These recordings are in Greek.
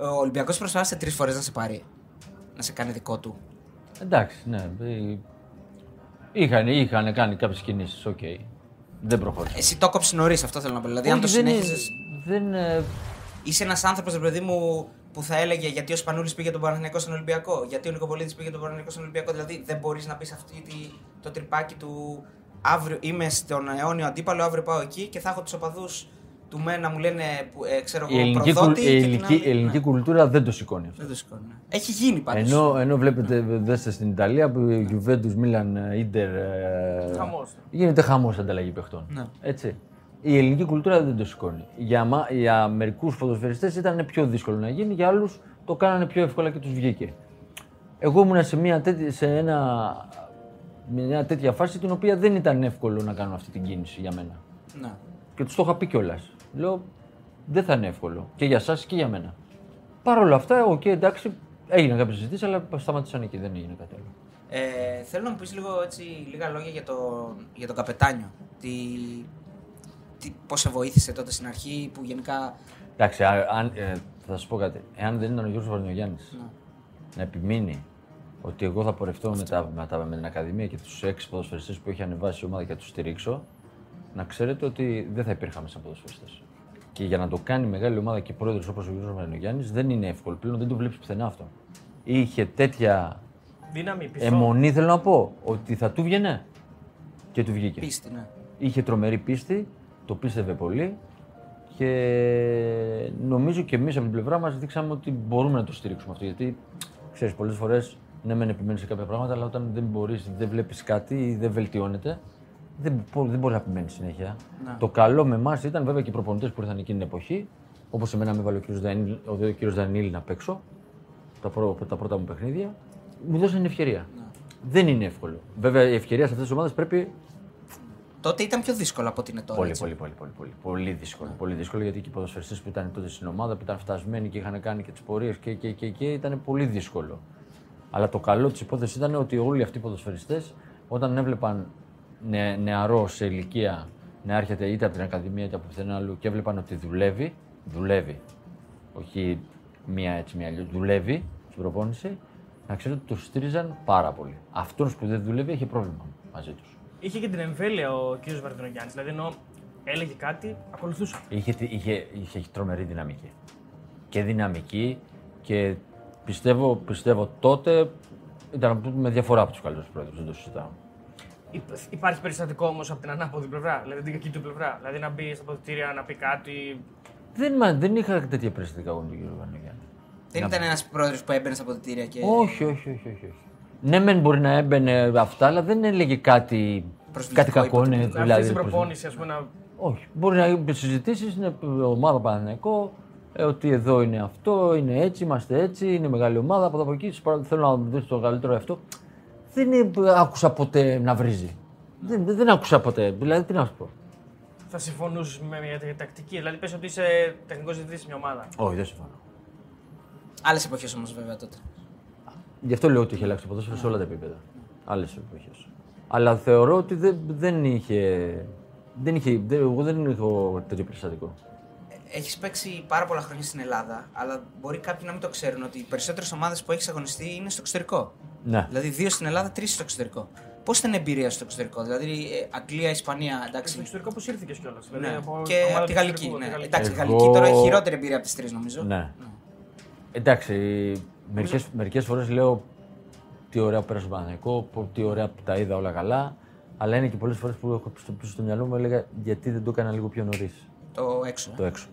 Ο Ολυμπιακός προσπάθησε τρεις φορές να σε πάρει. Να σε κάνει δικό του. Εντάξει, ναι. ε, Είχαν, είχαν κάνει κάποιες κινήσεις. Οκ. Δεν προχώρησε. Εσύ το 'χεις κόψει νωρίς, αυτό θέλω να πω. Δηλαδή, αν το Όχι, δεν είναι- συνέχιζε. Δεν, ε, Είσαι ένας άνθρωπος, ρε παιδί μου, που θα έλεγε γιατί ο Σπανούλης πήγε τον Παναθηναϊκό στον Ολυμπιακό, γιατί ο Νικοπολίδης πήγε τον Παναθηναϊκό στον Ολυμπιακό. Δηλαδή, δεν μπορείς να πεις αυτή τη, το τρυπάκι του αύριο είμαι στον αιώνιο αντίπαλο, αύριο πάω εκεί και θα έχω τους οπαδούς του ΜΕ να μου λένε, που, ε, ξέρω η εγώ, ελληνική, κουλ- προδότη. η και την ελληνική, άλλη- η ελληνική Ναι, κουλτούρα δεν το σηκώνει αυτό. δεν το σηκώνει. ναι. Έχει γίνει πάντως. Ενώ, ενώ βλέπετε, δέστε στην Ιταλία που η Juventus, Milan, Inter. ε, Χαμός. Γίνεται χαμός ανταλλαγή παιχτών. Ναι. Έτσι. Η ελληνική κουλτούρα δεν το σηκώνει. Για, μα, για μερικούς ποδοσφαιριστές ήταν πιο δύσκολο να γίνει, για άλλους το κάνανε πιο εύκολα και τους βγήκε. Εγώ ήμουν σε μια, τέτοια, σε ένα, μια τέτοια φάση την οποία δεν ήταν εύκολο να κάνω αυτή την κίνηση για μένα. Ναι. Και τους το είχα πει κιόλας. Λέω, δεν θα είναι εύκολο. Και για εσά και για μένα. Παρ' όλα αυτά, οκ, εντάξει, έγιναν κάποιες συζητήσεις, αλλά σταματήσαν εκεί, δεν έγινε κάτι άλλο. Ε, θέλω να μου πεις λίγο έτσι, λίγα λόγια για, το, για τον Καπετάνιο. Τι, τι, πώς σε βοήθησε τότε στην αρχή που γενικά. Εντάξει, α- αν, ε, θα σας πω κάτι. Εάν δεν ήταν ο Γιώργος Βαρδινογιάννης να επιμείνει ότι εγώ θα πορευτώ με, τα, με, τα, με την Ακαδημία και τους έξι ποδοσφαιριστές που έχει ανεβάσει η ομάδα και να τους στηρίξω, να ξέρετε ότι δεν θα υπήρχαμε σαν ποδοσφαιριστές. Και για να το κάνει μεγάλη ομάδα και πρόεδρος όπως ο Γιώργος Βαρνιογιάννη δεν είναι εύκολο πλέον, δεν το βλέπεις πουθενά αυτό. Είχε τέτοια Δύναμη, πειθό. αιμονή, θέλω να πω, ότι θα του βγαινε. Και του βγήκε. Πίστη, ναι. Είχε τρομερή πίστη, το πίστευε πολύ και νομίζω και εμείς από την πλευρά μας δείξαμε ότι μπορούμε να το στηρίξουμε αυτό. Γιατί ξέρεις, πολλές φορές ναι, μεν επιμένεις σε κάποια πράγματα, αλλά όταν δεν μπορείς, δεν βλέπεις κάτι ή δεν βελτιώνεται, δεν, μπο- δεν μπορεί να επιμένει συνέχεια. Το καλό με εμάς ήταν βέβαια και οι προπονητές που ήρθαν εκείνη την εποχή, όπως εμένα με έβαλε ο κ. Δανίλη, ο κ. Δανίλη να παίξω τα, πρω- τα πρώτα μου παιχνίδια, μου δώσαν ευκαιρία. Δεν είναι εύκολο. Βέβαια, η ευκαιρία σε αυτές τις ομάδες πρέπει Τότε ήταν πιο δύσκολο από ότι είναι τώρα. Πολύ, έτσι. πολύ, πολύ, πολύ, πολύ, πολύ δύσκολο. Πολύ δύσκολο γιατί και οι ποδοσφαιριστές που ήταν τότε στην ομάδα, που ήταν φτασμένοι και είχαν κάνει και τις πορείες και, και, και, και ήταν πολύ δύσκολο. Αλλά το καλό της υπόθεσης ήταν ότι όλοι αυτοί οι ποδοσφαιριστές, όταν έβλεπαν νε, νεαρό σε ηλικία να έρχεται είτε από την Ακαδημία είτε από πουθενά άλλου και έβλεπαν ότι δουλεύει, δουλεύει. Όχι μία έτσι, μία αλλιώς, δουλεύει στην προπόνηση, να ξέρετε ότι το στήριζαν πάρα πολύ. Αυτός που δεν δουλεύει έχει πρόβλημα μαζί τους. Είχε και την εμβέλεια ο κ. Βαρδινογιάννης. Δηλαδή, ενώ έλεγε κάτι, ακολουθούσα. Είχε, είχε, είχε τρομερή δυναμική. Και δυναμική και πιστεύω, πιστεύω τότε ήταν με διαφορά από τους καλύτερους πρόεδρους, δεν το συζητάω. Υπ- Υπάρχει περιστατικό όμως από την ανάποδη πλευρά, δηλαδή την κακή του πλευρά. Δηλαδή να μπει στα ποδητήρια να πει κάτι. Δεν, μα- δεν είχα τέτοια περιστατικά εγώ με τον κύριο Βανεγιάννη. Δεν ήταν ένας πρόεδρος που έμπαινε στα αποδητήρια και. Όχι, όχι, όχι, όχι. όχι. Ναι, μεν μπορεί να έμπαινε αυτά, αλλά δεν έλεγε κάτι, Προσβλητικό κάτι κακό. Ναι, υποτίθεται. Να δηλαδή, αυτή την προς- προπόνηση, ας πούμε, να. Όχι. Μπορεί να γίνει συζητήσεις, είναι ομάδα Παναθηναϊκό, ε, ότι εδώ είναι αυτό, είναι έτσι, είμαστε έτσι, είναι μεγάλη ομάδα. Από εδώ από εκεί, σας παρα- θέλω να μου δώσει το καλύτερο αυτό. Δεν είναι- άκουσα ποτέ να βρίζει. Δεν, δεν άκουσα ποτέ. Δηλαδή, τι να σου πω. Θα συμφωνούσες με μια τέτοια τακτική. Δηλαδή, πες ότι είσαι τεχνικός διευθυντής σε μια ομάδα. Όχι, δεν συμφωνώ. Άλλες εποχές όμως βέβαια τότε. Γι' αυτό λέω ότι είχε αλλάξει το ποδόσφαιρο σε όλα τα επίπεδα. Άλλες εποχές. Αλλά θεωρώ ότι δεν, δεν είχε. Δεν είχε δεν, εγώ δεν έχω τέτοιο περιστατικό. Έχεις παίξει πάρα πολλά χρόνια στην Ελλάδα, αλλά μπορεί κάποιοι να μην το ξέρουν ότι οι περισσότερες ομάδες που έχεις αγωνιστεί είναι στο εξωτερικό. Ναι. Δηλαδή δύο στην Ελλάδα, τρεις στο εξωτερικό. Πώς ήταν η εμπειρία στο εξωτερικό, δηλαδή ε, Αγγλία, Ισπανία, Στο εντάξει. εξωτερικό πώς ήρθε κιόλας. Δηλαδή, Ναι. από Και ομάδα από τη του Γαλλική. εξωτερικού, Ναι. από τη Γαλλική. Εντάξει, η Εγώ- Γαλλική τώρα έχει χειρότερη εμπειρία από τις τρεις νομίζω. Ναι. Εντάξει, μερικές, μερικές φορές λέω τι ωραία που πέρασα στο Παναθηναϊκό, πω- τι ωραία που τα είδα όλα καλά. Αλλά είναι και πολλές φορές που έχω στο, πίσω στο μυαλό μου έλεγα γιατί δεν το έκανα λίγο πιο νωρίς Το έξω. το έξω.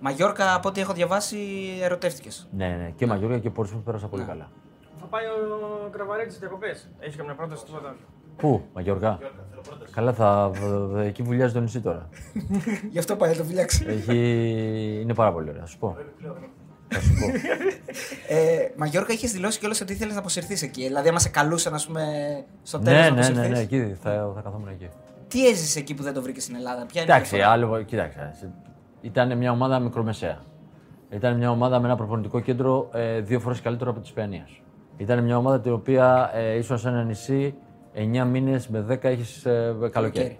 Μαγιόρκα, από ό,τι έχω διαβάσει, ερωτεύτηκες. Ναι, ναι, και Μαγιόρια και Πόρσιμο που πέρασα πολύ καλά. Θα πάει ο Κραβαρέτη στι διακοπές. Έχεις καμιά πρόταση τίποτα; Πού, Μαγιόργα. Καλά, θα, ε, εκεί βουλιάζει το νησί τώρα. Γι' αυτό πάει να το φυλάξει. Έχει... Είναι πάρα πολύ ωραία, θα σου πω. θα σου πω. Ε, Μαγιόρκα, είχες δηλώσει κιόλας ότι ήθελες να αποσυρθείς εκεί. Δηλαδή, άμα σε καλούσαν, ας πούμε, στο τέλος ναι, να ναι, ναι, αποσυρθείς. ναι, εκεί θα, θα καθόμουν εκεί. Τι έζησε εκεί που δεν το βρήκες στην Ελλάδα, Ποια είναι η Εντάξει, διαφορά; άλλο, κοίταξε. σε- Ήταν μια ομάδα μικρομεσαία. Ήταν μια ομάδα με ένα προπονητικό κέντρο ε, δύο φορές καλύτερο από τη Ισπανίας. Ήταν μια ομάδα την οποία ε, ήσουν σε ένα νησί 9 μήνες με 10 έχει ε, καλοκαίρι.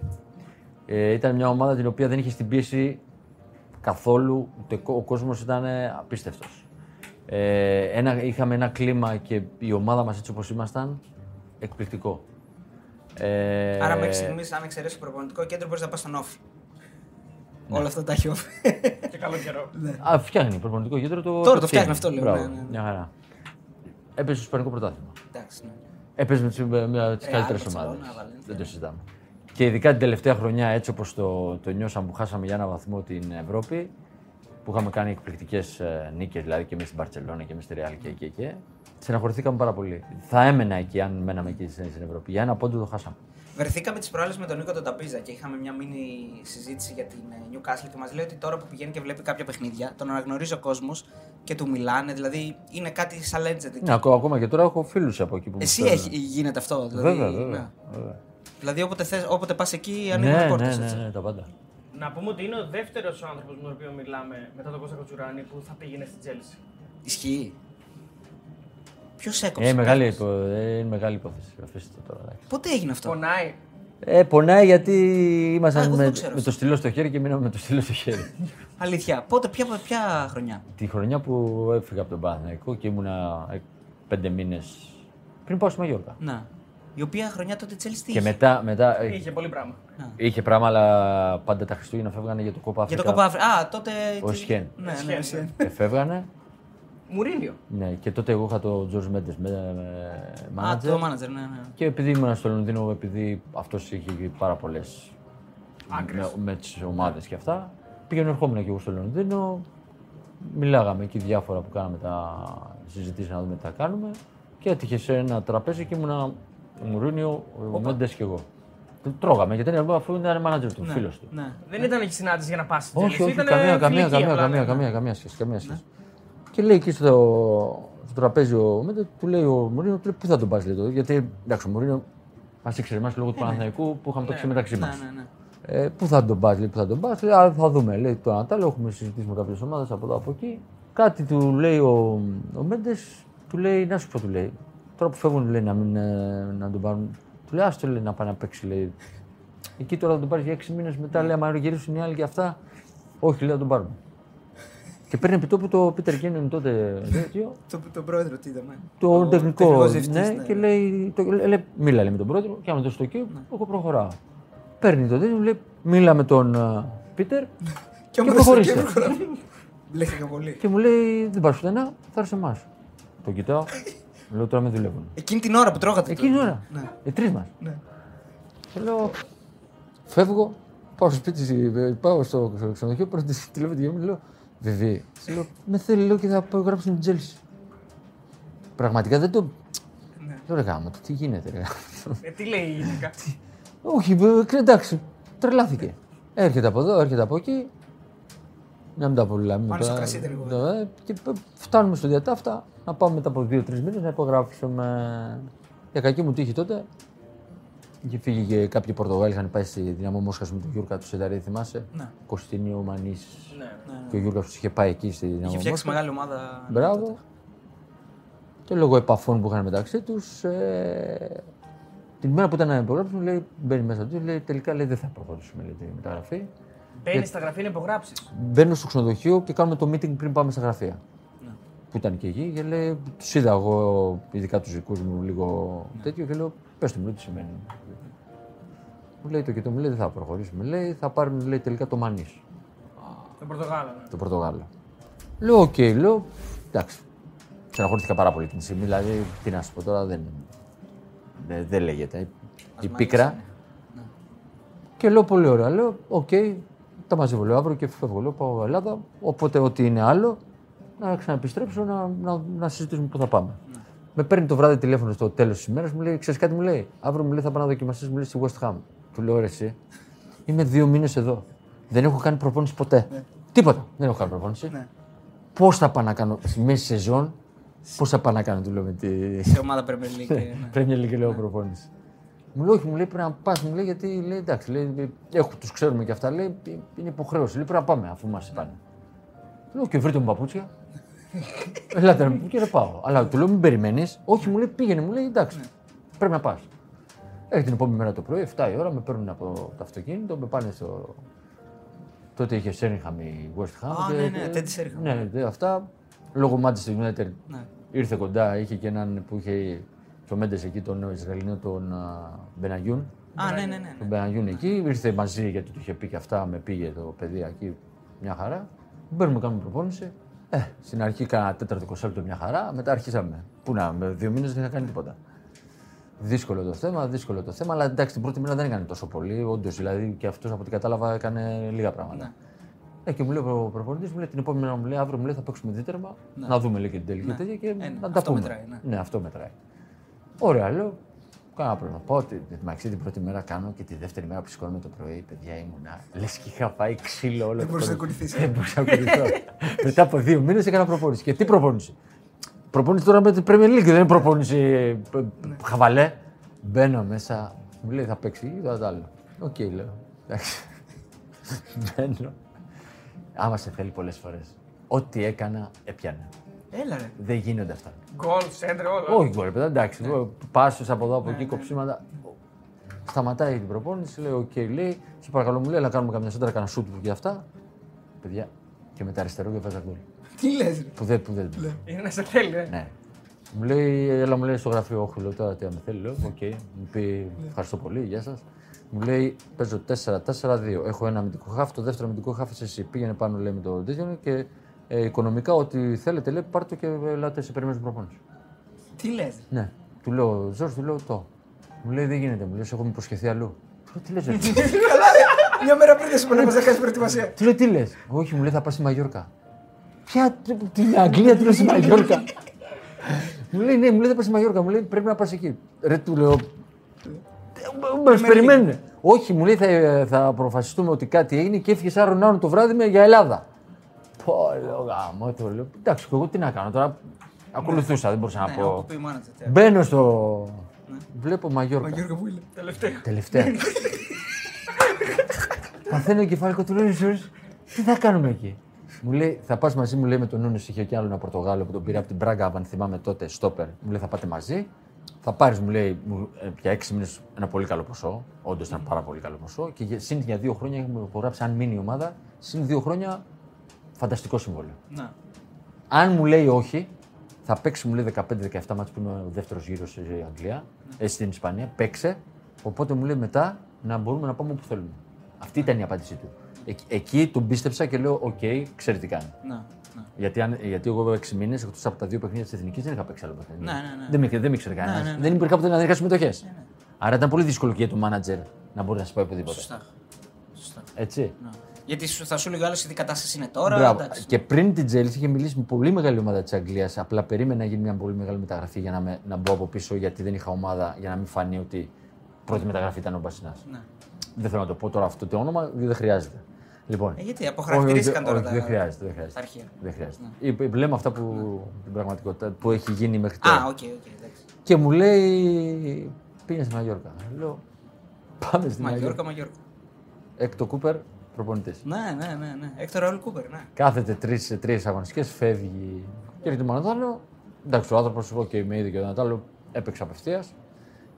Ε, ήταν μια ομάδα την οποία δεν είχε την πίεση καθόλου. Ούτε, ο κόσμος ήταν απίστευτος. Ε, ένα, είχαμε ένα κλίμα και η ομάδα μας έτσι όπως ήμασταν, εκπληκτικό. Ε, Άρα μέχρι στιγμής, αν εξαιρέσει το προπονητικό κέντρο, μπορείς να πας στον όφη. Όλα αυτά τα έχει όφη. Και καλό καιρό. Α, φτιάχνει προπονητικό κέντρο. Το, Τώρα το φτιάχνει αυτό, λέω, Μπράβο, ναι, ναι, ναι. Μια χαρά. Έπαιζε στο Ισπανικό πρωτάθλημα. Εντάξει, ναι. Έπαιζε με τι Real, καλύτερες Barcelona, ομάδες. Valencia. Δεν το συζητάμε. Και ειδικά την τελευταία χρονιά, έτσι όπως το, το νιώσαμε που χάσαμε για ένα βαθμό την Ευρώπη, που είχαμε κάνει εκπληκτικές νίκες, δηλαδή και εμείς στην Παρσελόνα και εμείς στη Ρεάλ και εκεί και εκεί. Στεναχωρηθήκαμε πάρα πολύ. Θα έμενα εκεί αν μέναμε εκεί στην στην Ευρώπη. Για ένα πόντο το χάσαμε. Βρεθήκαμε τις προάλλες με τον Νίκο τον Ταπίζα και είχαμε μια μίνι συζήτηση για την ε, Newcastle και μας λέει ότι τώρα που πηγαίνει και βλέπει κάποια παιχνίδια, τον αναγνωρίζει ο κόσμος και του μιλάνε, δηλαδή είναι κάτι σαν legend. εκεί. Ναι, ακόμα, ακόμα και τώρα έχω φίλους από εκεί που μου Εσύ στέλνουν. έχει, γίνεται αυτό. Δηλαδή, Βέβαια, βέβαια. ναι. βέβαια. Δηλαδή όποτε, θες, όποτε πας εκεί ανοίγουν Ναι, πόρτε. ναι, ναι, ναι, τα πάντα. Να πούμε ότι είναι ο δεύτερος άνθρωπος με τον οποίο μιλάμε μετά τον Κώστα Κοτσουράνη που θα πήγαινε στην Τζέλση. Ισχύει. Ποιος έκοψε. Ε, μεγάλη, κάποιος; υπο... ε, είναι μεγάλη υπόθεση. Αφήστε το τώρα. εντάξει. Πότε έγινε αυτό; Πονάει. Ε, πονάει γιατί Α, ήμασταν εγώ δεν με, το ξέρω με αυτό. το στυλό στο χέρι και μείναμε με το στυλό στο χέρι. Αλήθεια. Πότε, ποια, ποια χρονιά; Τη χρονιά που έφυγα από τον Παναθηναϊκό και ήμουνα ε, πέντε μήνες πριν πάω στη Μαγιόρκα. Να. Η οποία χρονιά τότε Τσέλση τι Και είχε; μετά, μετά ε, Είχε πολύ πράγμα. είχε πράγμα, αλλά πάντα τα Χριστούγεννα φεύγανε για το κόπα Για Αφρικα. το κοπά Αφρι- Α, τότε. Ο Σιέν. Ναι, ναι, Σιέν, ο Σιέν. Και φεύγανε. Μουρίνιο. Ναι, και τότε εγώ είχα τον Τζορτζ Μέντε με, με Α, manager. το manager, ναι, ναι. Και επειδή ήμουν στο Λονδίνο, επειδή αυτός είχε πάρα πολλές με, με τις ομάδες και αυτά, πήγαινε ερχόμουν και εγώ στο Λονδίνο. Μιλάγαμε εκεί διάφορα που κάναμε τα συζητήσει να δούμε τι θα κάνουμε. Και έτυχε σε ένα τραπέζι και ήμουνα ο Μουρίνιο, ο Μέντες και εγώ. Το Τρώγαμε γιατί ήταν, αφού ήταν manager του, Ναι, φίλος του. Ναι. Δεν ήταν εκεί συνάντηση για να πας στην Όχι, Τζέλση. όχι, Ήταν καμία, καμία, φιλική καμία, απλά, καμία, ναι. καμία, καμία σχέση. Καμία σχέση. Και λέει εκεί στο, στο τραπέζι ο Μέντες, του λέει ο Μουρίνο, του λέει, πού θα τον πας, λέει τώρα. Γιατί εντάξει, ο Μουρίνο μα ήξερε εμάς λόγω του Παναθηναϊκού που είχαμε παίξει μεταξύ μα. Ναι, ναι, ναι. Ε, πού θα τον πας, λέει, πού θα τον πας. Λέει, «Α, θα δούμε. Λέει το Ανατάλο, έχουμε συζητήσει με κάποιες ομάδες από εδώ από εκεί. Κάτι του λέει ο, ο Μέντες, του λέει, να σου πω, του λέει. Τώρα που φεύγουν, λέει, να, μην, ε, να τον πάρουν. Του λέει, άστο λέει, να πάει να παίξει, λέει. Εκεί τώρα θα τον πάρεις για έξι μήνες μετά, λέει, άμα γυρίσουν οι άλλοι και αυτά. Όχι, λέει, θα τον πάρουμε. Και παίρνει επί τόπου το Πίτερ Κένιον τότε τέτοιο, Το, τον πρόεδρο τι είδαμε. το τεχνικό. τεχνικός διευθυντής, Ναι, ναι. και λέει, το, λέει, μίλα λέει, με τον πρόεδρο και άμα το στο εκεί, εγώ προχωράω. Παίρνει το τέτοιο, λέει, μίλα με τον ε, Πίτερ Και και προχωρήστε. Μπλέχτηκα πολύ. και μου λέει, δεν πας πουθενά, θα έρθεις σε εμάς. Το κοιτάω, λέω τώρα με δουλεύουν. Εκείνη την ώρα που τρώγατε. Εκείνη την το- ώρα, Ναι. οι τρεις μας. Ναι. Και λέω, φεύγω, πάω στο σπίτι, ε, πάω στο ξενοδοχείο, παίρνω τη τηλέφωνο και μου λέω, Βιβί, Της λέω, με θέλει λέω και θα πάω γράψω την Τζέλση. Πραγματικά δεν το. Ναι. Λέω ρε γάμο, τι γίνεται, ρε. Ε, τι λέει γενικά. Όχι, ε, εντάξει, τρελάθηκε. Έρχεται από εδώ, έρχεται από εκεί. Να μην τα απολυλάμε. Πάνω στο κρασί ήταν λίγο. Ε, Και π- φτάνουμε στο διατάφτα να πάμε μετά από δύο-τρεις μήνες να υπογράψουμε. Για κακή μου τύχη τότε. Είχε φύγει και κάποιοι Πορτογάλοι, είχαν πάει στη δυναμό Μόσχας με τον Γιούρκα τους Σενταρή, θυμάσαι; Ναι. Κωστίνιο Μανής. ναι. Και ο Γιούρκας τους είχε πάει εκεί στη δυναμό Είχε φτιάξει Μόσχας. μεγάλη ομάδα. Μπράβο. Και λόγω επαφών που είχαν μεταξύ τους, ε, την μέρα που ήταν να υπογράψουν, λέει, μπαίνει μέσα του, λέει, τελικά λέει, δεν θα προχωρήσουμε λέει, τη μεταγραφή. Μπαίνει στα γραφεία να υπογράψεις. Μπαίνω στο ξενοδοχείο και κάνουμε το meeting πριν πάμε στα γραφεία. Ναι. Που ήταν και εκεί και λέει, τους είδα εγώ, ειδικά τους δικούς μου, λίγο τέτοιο και λέω, πες του μου, λέει, τι σημαίνει. Μου λέει το και το μου λέει, δεν θα προχωρήσουμε. Λέει, θα πάρουν λέει, τελικά το Μανίς, Τον Πορτογάλο. ναι. το Πορτογάλο. Λέω, οκ, λέω, εντάξει. Στεναχωρήθηκα πάρα πολύ την στιγμή, δηλαδή, τι να σου πω τώρα, δεν, δεν, δεν λέγεται. Η πίκρα. Και λέω πολύ ωραία. Λέω, οκ, τα μαζεύω. Λέω αύριο και φεύγω. Λέω, πάω Ελλάδα. Οπότε, ό,τι είναι άλλο, να ξαναεπιστρέψω να, να, να συζητήσουμε πού θα πάμε. Με παίρνει το βράδυ τηλέφωνο στο τέλος της ημέρας, μου λέει: Ξέρεις κάτι, μου λέει. Αύριο μου λέει θα πάω να δοκιμαστείς, μου λέει στη West Ham. Του λέω: Ρε, εσύ, είμαι δύο μήνες εδώ. Δεν έχω κάνει προπόνηση ποτέ. Τίποτα. Δεν έχω κάνει προπόνηση. Ναι. Πώς θα πάω να κάνω στη μέση σεζόν, πώς θα πάω να κάνω, του λέω με τη. Σε ομάδα Premier League. ε, ναι. Πρέπει να λίγο προπόνηση. Μου λέει, όχι, μου λέει πρέπει να πας, μου λέει γιατί λέει εντάξει, λέει, έχω, τους ξέρουμε και αυτά, λέει είναι υποχρέωση. Λέει πρέπει να πάμε αφού μας πάνε. Του λέω και βρείτε μου παπούτσια. Ελάτε να μου και δεν πάω. Αλλά του λέω μην περιμένεις. Όχι, μου λέει πήγαινε, μου λέει εντάξει, πρέπει να πας. Έχει την επόμενη μέρα το πρωί, 7 η ώρα, με παίρνουν από το αυτοκίνητο, με πάνε στο Τότε είχε Σέρνιχαμ η West Ham. Α, και- ναι, ναι, Τέντι Sheringham. Ναι, δε, αυτά λόγω Manchester United Ναι. ήρθε κοντά. Είχε και έναν που είχε και ο Μέντε εκεί, τον Ισραηλινό, τον α, Μπεναγιούν. Α, ναι, ναι, ναι. Τον Μπεναγιούν εκεί. Ήρθε μαζί γιατί του είχε πει και αυτά, με πήγε το παιδί εκεί μια χαρά. Μπαίνουμε, κάνουμε προπόνηση. Ε, στην αρχή κάνα τέταρτο κοσάλτο μια χαρά, μετά αρχίσαμε. Πού να, με δύο μήνες δεν είχα κάνει τίποτα. Δύσκολο το θέμα, δύσκολο το θέμα, αλλά εντάξει την πρώτη μήνα δεν έκανε τόσο πολύ. Όντως, δηλαδή και αυτός από ό,τι κατάλαβα έκανε λίγα πράγματα. Ναι. Ε, και μου λέει ο προπονητής, μου λέει την επόμενη μέρα μου λέει αύριο μου λέει, θα παίξουμε δίτερμα, να δούμε λέει, και την τελική Ναι. τέτοια και Ε, ναι, να τα αυτό πούμε. μετράει, ναι. ναι, αυτό μετράει. Ωραία, λέω. Κάνα πρόβλημα. Πάω τη- μεταξύ την πρώτη μέρα κάνω και τη δεύτερη μέρα που σηκώνομαι το πρωί, παιδιά ήμουνα. Λες και είχα φάει ξύλο όλο Δεν το μπορούσε να πρωί. κουνηθείς. Δεν μπορούσα να κουνηθώ. Μετά από δύο μήνες έκανα προπόνηση. Και τι προπόνηση; Προπόνηση τώρα με την Premier League, δεν είναι προπόνηση ε, π- χαβαλέ. Μπαίνω μέσα, μου λέει θα παίξεις ή το άλλο. Οκ, λέω. Εντάξει. Μπαίνω. Άμα σε θέλει πολλές φορές. Ό,τι έκανα, έπιανε. Έλα ρε. Δεν γίνονται αυτά. Γκολ, σέντρε, όλο. Όχι γκολ, παιδιά, εντάξει. Πάσες από εδώ, από εκεί, κοψίματα. Σταματάει την προπόνηση, λέει: Οκ, λέει, σε παρακαλώ μου λέει, αλλά κάνουμε καμιά σέντρα, κάνα σουτ και αυτά. Παιδιά, και με τα αριστερό και έβαζα γκολ. Τι λες ρε. Που δεν, που δεν. Είναι να σε θέλει, ε. Ναι. Μου λέει, έλα μου λέει στο γραφείο, όχι, λέω τώρα τι αν με θέλει, λέω, οκ. Μου πει, ευχαριστώ πολύ, γεια σας. Μου λέει, παίζω 4-4-2. Έχω ένα αμυντικό χάφ, το δεύτερο αμυντικό χάφ είσαι εσύ. Πήγαινε πάνω, λέει, με το τέτοιο και ε, οικονομικά, ό,τι θέλετε, λέει, πάρτε το και ελάτε σε περιμένω στην προπόνηση. Τι λες ρε. Ναι. Του λέω, Ζορζ, του λέω το. Μου λέει, δεν γίνεται, μου λέει, «Σε έχω υποσχεθεί αλλού. Του λέω, τι λες, Καλά ρε. Μια μέρα πριν δεν σου είπα να μας να κάνεις προετοιμασία. Του λέω, τι λες. Όχι, μου λέει, θα πας στη Μαγιόρκα. Ποια, την Αγγλία, του λέω στη Μαγιόρκα. μου λέει, ναι, μου λέει, θα πας στη Μαγιόρκα. Μου λέει, πρέπει να πας εκεί. Ρε, του λέω, Μας περιμένουν. Όχι, μου λέει, θα, θα αποφασιστούμε ότι κάτι έγινε και έφυγε Άρον Άουν το βράδυ με για Ελλάδα. Πω, λέω, γάμο, το λέω. Εντάξει, και εγώ τι να κάνω τώρα. Ακολουθούσα, δεν μπορούσα να Ναι, πω. όπου πει η μάνα της, τε. Μπαίνω στο. Βλέπω Μαγιόρκα. Γιώργο που είναι. Τελευταίο. Τελευταία. Παθαίνω κεφάλικο του λέω «Ιησούς, τι θα κάνουμε εκεί; Μου λέει, θα πας μαζί μου, λέει με τον Νούνε. Είχε και άλλο ένα Πορτογάλο που τον πήρε από την Πράγκα, αν θυμάμαι τότε, στόπερ. Μου λέει, θα πάτε μαζί. Θα πάρεις, μου λέει, μου, ε, για έξι μήνες ένα πολύ καλό ποσό. Όντως ήταν πάρα πολύ καλό ποσό. Και για- συν για δύο χρόνια έχουμε υπογράψει, αν μείνει η ομάδα, συν δύο χρόνια φανταστικό συμβόλαιο. Να. Αν μου λέει όχι, θα παίξεις μου λέει 15-17 ματς που είναι ο δεύτερος γύρος στην Αγγλία, ε, στην Ισπανία. Παίξε. Οπότε μου λέει μετά να μπορούμε να πάμε όπου θέλουμε. Αυτή ήταν η απάντησή του. Εκ- εκεί τον πίστεψα και λέω: Οκ, ξέρει τι κάνει. Να. να. Γιατί, αν, γιατί εγώ 6 μήνες εκτός από τα δύο παιχνίδια της Εθνικής δεν είχα παίξει άλλο παιχνίδι. Ναι, ναι, ναι. Δεν, με, δεν με ήξερε κανένας. ναι, ναι. Δεν υπήρχε ποτέ να είχα συμμετοχές. Άρα ήταν πολύ δύσκολο και για τον μάνατζερ να μπορεί να σε πάει οπουδήποτε. Σωστά. Σωστά. Έτσι. Να. Γιατί σου- θα σου λέει ο άλλο τι κατάσταση είναι τώρα. Μπράβο. εντάξει. Και πριν την Τσέλσι είχε μιλήσει με πολύ μεγάλη ομάδα της Αγγλίας. Απλά περίμενα να γίνει μια πολύ μεγάλη μεταγραφή για να, με, να μπω από πίσω γιατί δεν είχα ομάδα για να μην φανεί ότι πρώτη μεταγραφή ήταν ο Μπασινάς. Ναι. Δεν θέλω να το πω τώρα αυτό το όνομα, γιατί δεν χρειάζεται. Λοιπόν, Ε, γιατί αποχαρακτηρίστηκαν όχι, τώρα όχι, τα- Δεν χρειάζεται. Δεν χρειάζεται. τα αρχεία. Δεν χρειάζεται. Είπε- Λέμε αυτά που την πραγματικότητα που έχει γίνει μέχρι Α, τώρα. OK, OK, εντάξει. Και μου λέει πήγαινε στη Μαγιόρκα. Λέω πάμε στη Μαγιόρκα, Μαγιόρκα. Μαγιόρκα. Έκτο Κούπερ, προπονητής. Ναι, ναι, ναι. ναι. Έκτορ Ραούλ Κούπερ, ναι. Κάθεται τρεις σε τρεις αγωνιστικές, φεύγει. Και έρχεται ο Μανατάλο. Εντάξει, ο άνθρωπος, εγώ και με είδε και ο Μανατάλο, έπαιξε απευθείας.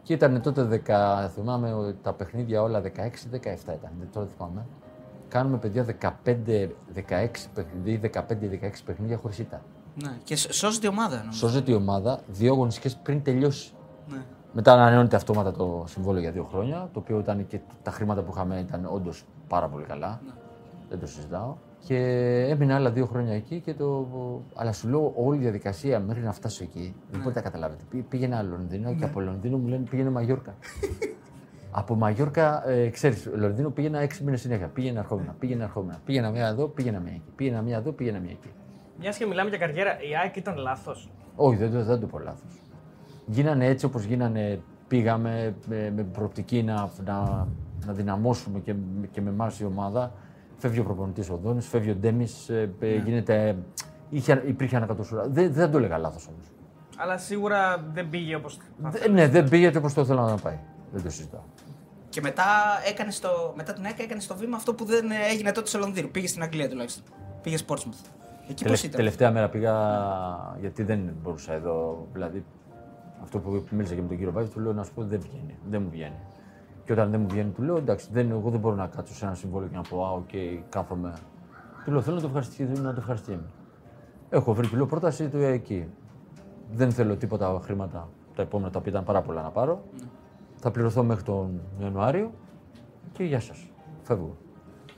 Και ήταν τότε, 10, θυμάμαι, ότι τα παιχνίδια όλα 16-17 ήταν. Δεν τώρα θυμάμαι. Κάνουμε παιδιά 15-16 παιχνίδια, 15-16 παιχνίδια χωρίς ήττα. ναι. Και σ- σώζεται η ομάδα, νομίζω. Σώζεται η ομάδα δύο αγωνιστικές πριν τελειώσει. Ναι. Μετά ανανεώνεται αυτόματα το συμβόλαιο για δύο χρόνια, το οποίο ήταν και τα χρήματα που είχαμε ήταν όντως πάρα πολύ καλά. Δεν το συζητάω. Και έμεινα άλλα δύο χρόνια εκεί και το. Αλλά σου λέω όλη η διαδικασία μέχρι να φτάσω εκεί. Δεν μπορείτε να καταλάβετε. Πή- Πήγαινα Λονδίνο και από Λονδίνο μου λένε πήγαινε Μαγιόρκα. από Μαγιόρκα, ε, ξέρεις, Λονδίνο πήγαινα έξι μήνες συνέχεια. Πήγαινα ερχόμενα, πήγαινα ερχόμενα. Πήγαινα μία εδώ, πήγαινα μία εκεί. Πήγαινα μία εδώ, πήγαινα μία εκεί. Μιας και μιλάμε για καριέρα, η ΑΕΚ ήταν λάθος. Όχι, δεν, το- δεν το πω λάθος. Γίνανε έτσι όπως γίνανε. Πήγαμε με, με προοπτική να, να, να δυναμώσουμε και, και με εμάς η ομάδα. Φεύγει ο προπονητής ο Δόνης, φεύγει ο Ντέμις. γίνεται. Είχε, υπήρχε ανακατοσούρα. Δεν, δεν το έλεγα λάθος όμως. Αλλά σίγουρα δεν πήγε όπως. Ναι, δεν πήγε όπως το ήθελα να πάει. Δεν το συζητάω. Και μετά, έκανες το, μετά την ΕΚΑ έκανες το βήμα αυτό που δεν ε, έγινε τότε στο Λονδίνο. Πήγε στην Αγγλία τουλάχιστον. Πήγε Portsmouth. Εκεί πώς Τελευ- ήταν; τελευταία μέρα πήγα γιατί δεν μπορούσα εδώ. Δηλαδή, αυτό που μίλησα και με τον κύριο Βάζη, του λέω να σου πω δεν βγαίνει. Δεν μου βγαίνει. Και όταν δεν μου βγαίνει, του λέω εντάξει, δεν, εγώ δεν μπορώ να κάτσω σε ένα συμβόλαιο και να πω Α, οκ, κάθομαι. Του λέω θέλω να το ευχαριστήσω, να το ευχαριστήσω. Έχω βρει, του λέω πρόταση του εκεί. Δεν θέλω τίποτα χρήματα τα επόμενα τα οποία ήταν πάρα πολλά να πάρω. Θα πληρωθώ μέχρι τον Ιανουάριο και γεια σας. Φεύγω.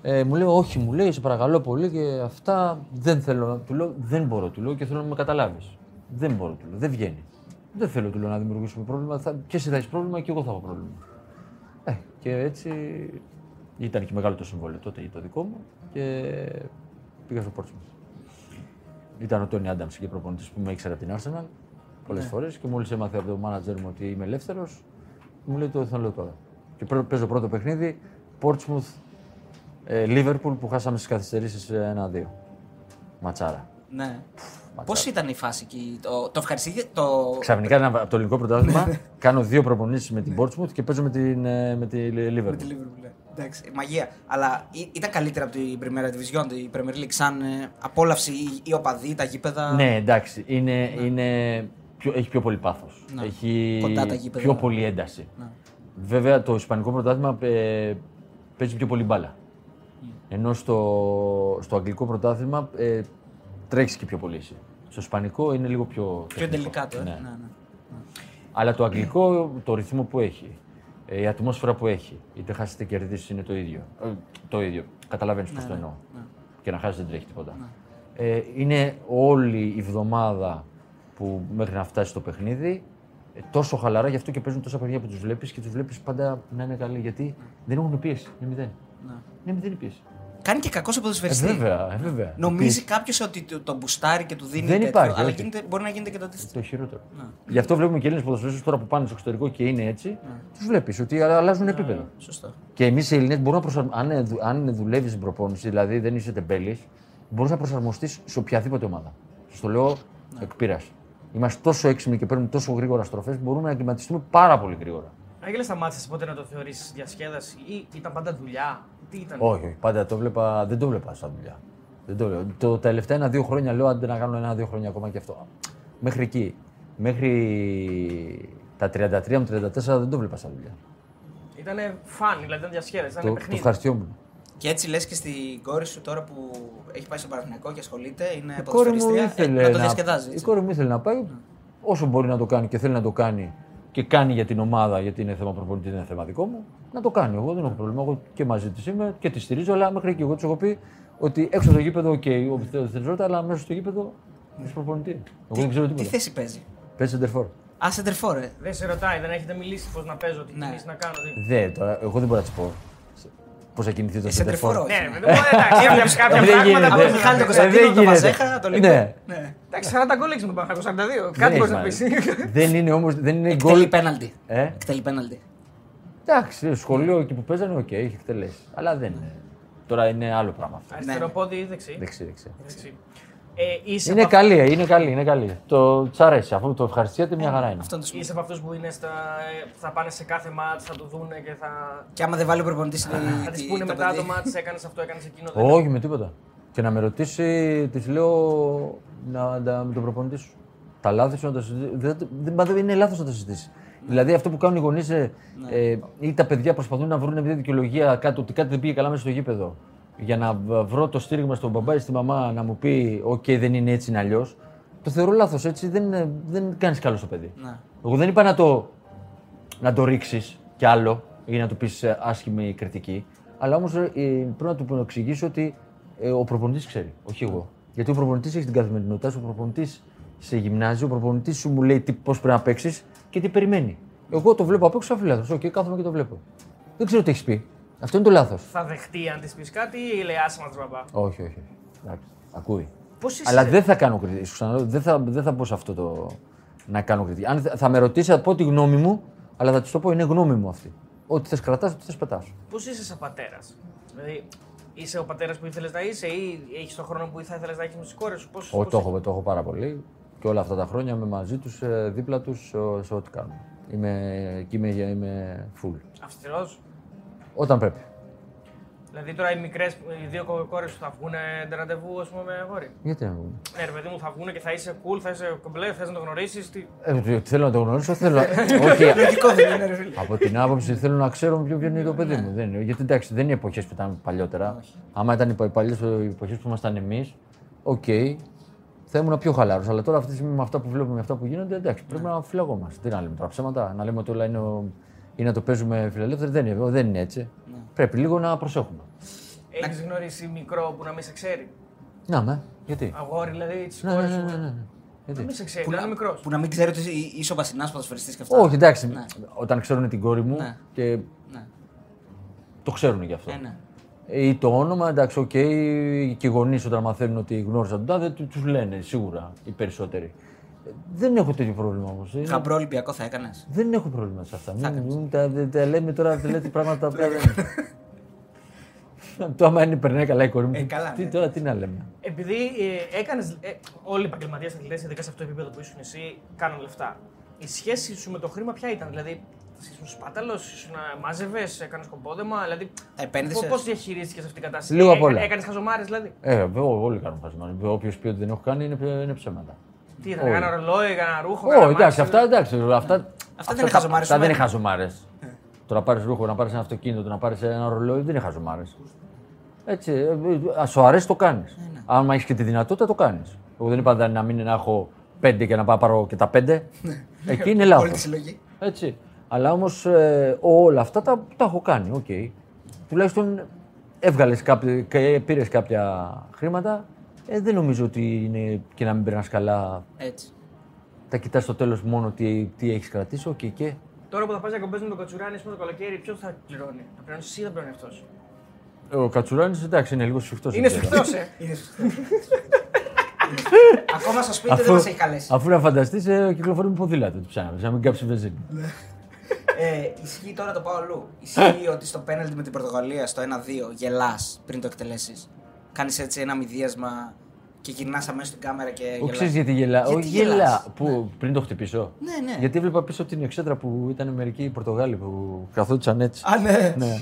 Ε, μου λέει, Όχι, μου λέει, σε παρακαλώ πολύ και αυτά δεν θέλω. να- Του λέω, Δεν μπορώ, του λέω και θέλω να με καταλάβεις. Δεν μπορώ, του λέω, δεν βγαίνει. Δεν θέλω, του λέω, να δημιουργήσουμε πρόβλημα. Θα, και εσύ θα έχεις πρόβλημα και εγώ θα έχω πρόβλημα. Ε, και έτσι ήταν και μεγάλο το συμβόλαιο τότε το δικό μου και πήγα στο Portsmouth. Ήταν ο Τόνι Άνταμ και προπονητής που με ήξερε από την Arsenal πολλές Ναι. φορές και μόλις έμαθε από το μάνατζερ μου ότι είμαι ελεύθερος, μου λέει το θέλω τώρα. Και πρω- παίζω πρώτο παιχνίδι, Portsmouth ε, Liverpool που χάσαμε στις καθυστερήσεις 1-2. Ματσάρα. Ναι. Πώς ήταν η φάση εκεί, το, το ευχαριστήθηκε, το. Ξαφνικά ένα- από το ελληνικό πρωτάθλημα κάνω δύο προπονήσεις με την Portsmouth και παίζω με, την, ε, με τη Liverpool. Με τη Liverpool, ναι. Εντάξει, μαγεία. Αλλά ή- ήταν καλύτερα από την Primera Division, η Premier League, σαν ε, απόλαυση, οι, οι οπαδοί, τα γήπεδα; Ναι, εντάξει. Είναι, είναι πιο, έχει πιο πολύ πάθος. Ναι. Έχει Κοντά τα γήπεδα. πιο πολύ ένταση. Ναι. Βέβαια το Ισπανικό πρωτάθλημα ε, παίζει πιο πολύ μπάλα. Ενώ στο, στο Αγγλικό πρωτάθλημα ε, τρέχεις και πιο πολύ εσύ. Στο Ισπανικό είναι λίγο πιο. Πιο τεχνικό. τελικά το, ε. Ναι. Ναι, ναι. Αλλά το Αγγλικό, το ρυθμό που έχει, ε, η ατμόσφαιρα που έχει, είτε χάσει είτε κερδίσεις είναι το ίδιο. Ε, το ίδιο. Καταλαβαίνεις πώς το εννοώ. ναι. Και να χάσεις δεν τρέχει τίποτα. Ε, είναι όλη η βδομάδα που μέχρι να φτάσει το παιχνίδι ε, τόσο χαλαρά, γι' αυτό και παίζουν τόσα παιδιά που τους βλέπεις και τους βλέπεις πάντα να είναι καλοί. Γιατί δεν έχουν πίεση. Είναι μηδέν. Ναι. Είναι μηδέν η πίεση. Κάνει και κακό σε Ε, ποδοσφαιριστή. βέβαια, ε, βέβαια. Νομίζει κάποιος ότι το, το μπουστάρει και του δίνει Δεν τέτοιο, υπάρχει, αλλά όχι. γίνεται, μπορεί να γίνεται και το αντίθετο. Το χειρότερο. Ναι. Γι' αυτό βλέπουμε και Έλληνες ποδοσφαιριστές τώρα που πάνε στο εξωτερικό και είναι έτσι, τους βλέπεις ότι αλλάζουν επίπεδο. Σωστό. Και εμείς οι Ελληνέ μπορούμε να προσαρμοστεί. Αν, δου- αν δουλεύεις στην προπόνηση, δηλαδή δεν είσαι τεμπέλης, μπορείς να προσαρμοστείς σε οποιαδήποτε ομάδα. Σας το λέω εκ πείρας. Είμαστε τόσο έξυπνοι και παίρνουμε τόσο γρήγορα στροφές που μπορούμε να εγκληματιστούμε πάρα πολύ γρήγορα. Άγγελε, σταμάτησες ποτέ να το θεωρήσει διασκέδαση ή ήταν πάντα δουλειά; Τι ήταν; Όχι, όχι. Πάντα το βλέπα, δεν το βλέπα σαν δουλειά. Δεν το, βλέπα. το, τα τελευταία ένα-δύο χρόνια λέω άντε να κάνω ένα-δύο χρόνια ακόμα και αυτό. Μέχρι εκεί. Μέχρι τα 33 μου 34 δεν το βλέπα σαν δουλειά. Ήταν φαν, δηλαδή ήταν διασκέδαση, ήταν Το, το παιχνίδι. ευχαριστιόμουν. Και έτσι λες και στην κόρη σου τώρα που έχει πάει στο Παναθηναϊκό και ασχολείται, είναι Η κόρη μου ποδοσφαιρίστρια, ε, ήθελε να το διασκεδάζει. Η έτσι. κόρη μου ήθελε να πάει όσο μπορεί να το κάνει και θέλει να το κάνει και κάνει για την ομάδα, γιατί είναι θέμα προπονητής, δεν είναι θέμα δικό μου, να το κάνει. Εγώ δεν έχω πρόβλημα. Εγώ και μαζί της είμαι και τη στηρίζω, αλλά μέχρι εκεί εγώ της έχω πει ότι έξω από το γήπεδο, OK, okay, ο αλλά μέσα στο γήπεδο είσαι προπονητής. Εγώ δεν ξέρω Τι τίποτα. θέση παίζει; Παίζει σεντερφόρ. Α, σεντερφόρ, ε. Δεν σε ρωτάει, δεν έχετε μιλήσει πώς να παίζω, τι Ναι. κινήσεις να κάνω. τι- Δε, τώρα, εγώ δεν μπορώ να της πω πώς θα κινηθεί το Ε, σεντερφόρ. σεντερφόρ, όχι. Ναι, δεν μπορεί, εντάξει, κάποια- κάποια Δεν πράγματα γίνεται. Από μπορεί τον να Μιχάλη τον πεις. Ε, Κωνσταντίνο, δεν τον γίνεται. Παζέχα, τον Λίμπε. Ναι. Ναι. Εντάξει, 40 γκολ έχεις με τον Παναγιώτο 42. Δεν Κάτι μπορεί έχει να πεις. σημασία. Δεν είναι όμως. Δεν είναι Εκτελεί γκολ. πέναλτι. Ε; Εκτελεί πέναλτι. Εντάξει, σχολείο εκεί που παίζανε, οκ, έχει εκτελέσει. Αλλά δεν είναι. Τώρα είναι άλλο πράγμα αυτό. Αριστερό πόδι ή δεξί. Δεξί, δεξί. Δεξί. Ε, είσαι Είναι από καλή, είναι καλή, είναι καλή. Το τσ' αρέσει, αφού το ευχαριστιέται μια χαρά είναι. Αυτό είναι το Είσαι σημείο. από αυτούς που είναι στα, ε, θα πάνε σε κάθε μάτς, θα το δούνε και θα. Και άμα δεν βάλει ο προπονητής. Θα τη πούνε μετά το μάτς, έκανες αυτό, έκανες εκείνο. δεν Όχι με τίποτα. Και να με ρωτήσει, της λέω να, να, με τον προπονητή σου. Τα λάθη σου να τα συζητήσει. Δεν, δεν, μα δεν είναι λάθος να τα συζητήσεις. Δηλαδή αυτό που κάνουν οι γονείς ε, ή τα παιδιά προσπαθούν να βρουν μια δικαιολογία κάτι, ότι κάτι δεν πήγε καλά μέσα στο γήπεδο. Για να β- βρω το στήριγμα στον μπαμπά ή στη μαμά να μου πει: ΟΚ, δεν είναι έτσι, είναι αλλιώς. Το θεωρώ λάθος έτσι. Δεν, είναι- δεν κάνεις καλό στο παιδί. Ναι. Εγώ δεν είπα να το, να το ρίξεις κι άλλο ή να του πεις άσχημη κριτική. Αλλά όμως πρέπει να του εξηγήσω ότι ε, ο προπονητής ξέρει, όχι εγώ. Γιατί ο προπονητής έχει την καθημερινότητά σου, ο προπονητής σε γυμνάζει, ο προπονητής σου μου λέει πώς πρέπει να παίξεις και τι περιμένει. Εγώ το βλέπω απ' έξω σαν φίλαθλος. ΟΚ, κάθομαι και το βλέπω. Δεν ξέρω τι έχεις πει. Αυτό είναι το λάθος. Θα δεχτεί αν της πεις κάτι ή λέει άσε με μπαμπά. Όχι, όχι. όχι. Εντάξει, ακούει. Πώς είσαι; Αλλά δεν θα κάνω κριτική. Σου ξαναλέω, δεν θα, δεν θα μπω σε αυτό το να κάνω κριτική. Αν θα- θα με ρωτήσει, θα πω τη γνώμη μου, αλλά θα της το πω, είναι γνώμη μου αυτή. Ό,τι θες κρατάς, ό,τι θες πετάς. Πώς είσαι σαν πατέρας; Δηλαδή, είσαι ο πατέρας που ήθελες να είσαι ή έχεις τον χρόνο που θα ήθελες να έχεις με τι κόρε σου. Πώς, Όχι, πώς το έχω, το έχω πάρα πολύ. Και όλα αυτά τα χρόνια είμαι μαζί τους, δίπλα τους, σε ό,τι κάνουν. Είμαι, εκεί είμαι, είμαι full. Αυστηρός; Όταν πρέπει. Δηλαδή τώρα οι μικρές, οι δύο κόρες που θα βγουν ραντεβού, ας πούμε, με αγόρι. Γιατί να βγουν. Ναι, ρε παιδί μου, θα βγουν και θα είσαι cool, θα είσαι κομπλέ, θες να το γνωρίσεις. Τι... Ε, θέλω να το γνωρίσω, θέλω. Όχι, Λογικό δεν είναι, ρε φίλε. από την άποψη θέλω να ξέρω ποιο ποιο είναι το παιδί μου. Δεν είναι. Γιατί εντάξει, δεν είναι εποχές που ήταν παλιότερα. Άμα ήταν οι παλιές εποχές που ήμασταν εμείς, ΟΚ, θα ήμουν πιο χαλαρός. Αλλά τώρα αυτή τη στιγμή με αυτά που βλέπουμε, με αυτά που γίνονται, εντάξει, πρέπει να φυλαγόμαστε. Τι να λέμε τώρα ψέματα, να λέμε ότι όλα είναι, ο- ή να το παίζουμε φιλελεύθεροι. Δεν είναι, δεν είναι έτσι. Πρέπει λίγο να προσέχουμε. Έχεις γνωρίσει μικρό που να μην σε ξέρει; Να με, γιατί; Αγόρι, δηλαδή, τι Ναι, ναι, κόρη ναι, σου. ναι, ναι. Να Γιατί; μην σε ξέρει, Που να να, είναι μικρός. που να μην ξέρει ότι είσαι- είσαι ο Μπασινάς ποδοσφαιριστής και αυτά. Όχι, εντάξει. Ναι. Όταν ξέρουν την κόρη μου Ναι. και Ναι. το ξέρουν γι' αυτό. Ε, ναι. Ή το όνομα, εντάξει, ΟΚ, και οι γονείς όταν μαθαίνουν ότι γνώρισαν τον τάδε, τους λένε σίγουρα οι περισσότεροι. Ε, Δεν έχω τέτοιο πρόβλημα όμως. Χαμπρό Ολυμπιακό θα έκανες; Δεν έχω πρόβλημα σε αυτά. Μην, μην τα, τα, τα λέμε τώρα, τα λέτε πράγματα τα οποία δεν. Το άμα είναι περνάει καλά η κόρη μου. Ε, καλά, τι, ναι. τώρα τι να λέμε. Επειδή ε, έκανες. Ε, όλοι οι επαγγελματίες αθλητέ, ειδικά σε αυτό το επίπεδο που ήσουν εσύ, κάνουν λεφτά. Η σχέση σου με το χρήμα ποια ήταν, δηλαδή. Ήσουν σπάταλος, ήσουν μάζευες, έκανες κομπόδεμα, δηλαδή. Τα επένδυσες; Πώς διαχειρίστηκες αυτή την κατάσταση; Λίγο απ' όλα. Έκανες χαζομάρες, δηλαδή. Ε, βέβαια, όλοι κάνουν χαζομάρες. Όποιος πει ότι δεν έχω κάνει είναι, είναι ψέματα. Τι ήταν, Όλοι. έκανα ρολόι, έκανα ρούχο. Όχι, έκανα εντάξει, μάξι, αυτά εντάξει. Αυτά, δεν είναι χαζομάρες Αυτά δεν είναι σου, χαζομάρες. Το να πάρεις ρούχο, να πάρεις ένα αυτοκίνητο, το να πάρεις ένα ρολόι δεν είναι χαζομάρες. Έτσι, ε, αν σου αρέσει το κάνεις. Ναι, Αν έχεις και τη δυνατότητα το κάνεις. Εγώ δεν είπα να μην να έχω πέντε και να πάω πάρω και τα πέντε. Εκεί είναι λάθος. Όλη τη συλλογή. Έτσι. Αλλά όμως όλα αυτά τα, τα έχω κάνει. ΟΚ. Τουλάχιστον έβγαλες και πήρες κάποια χρήματα. Ε, δεν νομίζω ότι είναι και να μην περνάς καλά. Έτσι. Τα κοιτάς στο τέλος μόνο τι, τι έχεις κρατήσει. ΟΚ, και. Τώρα που θα πας διακοπές με τον Κατσουράνη, πούμε το καλοκαίρι, ποιος θα πληρώνει; Θα πληρώνεις εσύ ή θα πληρώνει αυτός; Ο Κατσουράνης εντάξει είναι λίγο σφιχτός. Είναι σφιχτός, ε. Είναι σωστό. Ακόμα στο σπίτι δεν μας έχει καλέσει. αφού να φανταστείς, ε, κυκλοφορεί με ποδήλατο του ψάχνεις, να μην κάψεις βενζίνη. Ε, ισχύει τώρα το πάω αλλού. Ισχύει ότι στο πέναλτι με την Πορτογαλία στο 1-2 γελάς πριν το εκτελέσεις. Κάνεις έτσι ένα μηδίασμα και γυρνάς αμέσως στην κάμερα και Ο γελάς. ξέρεις γιατί γελά. Γιατί Όχι γελάς; γελάς; Που, πριν το χτυπήσω; Ναι, ναι. Γιατί έβλεπα πίσω την εξέδρα που ήταν μερικοί Πορτογάλοι που καθόντουσαν έτσι. Α, ναι. ναι.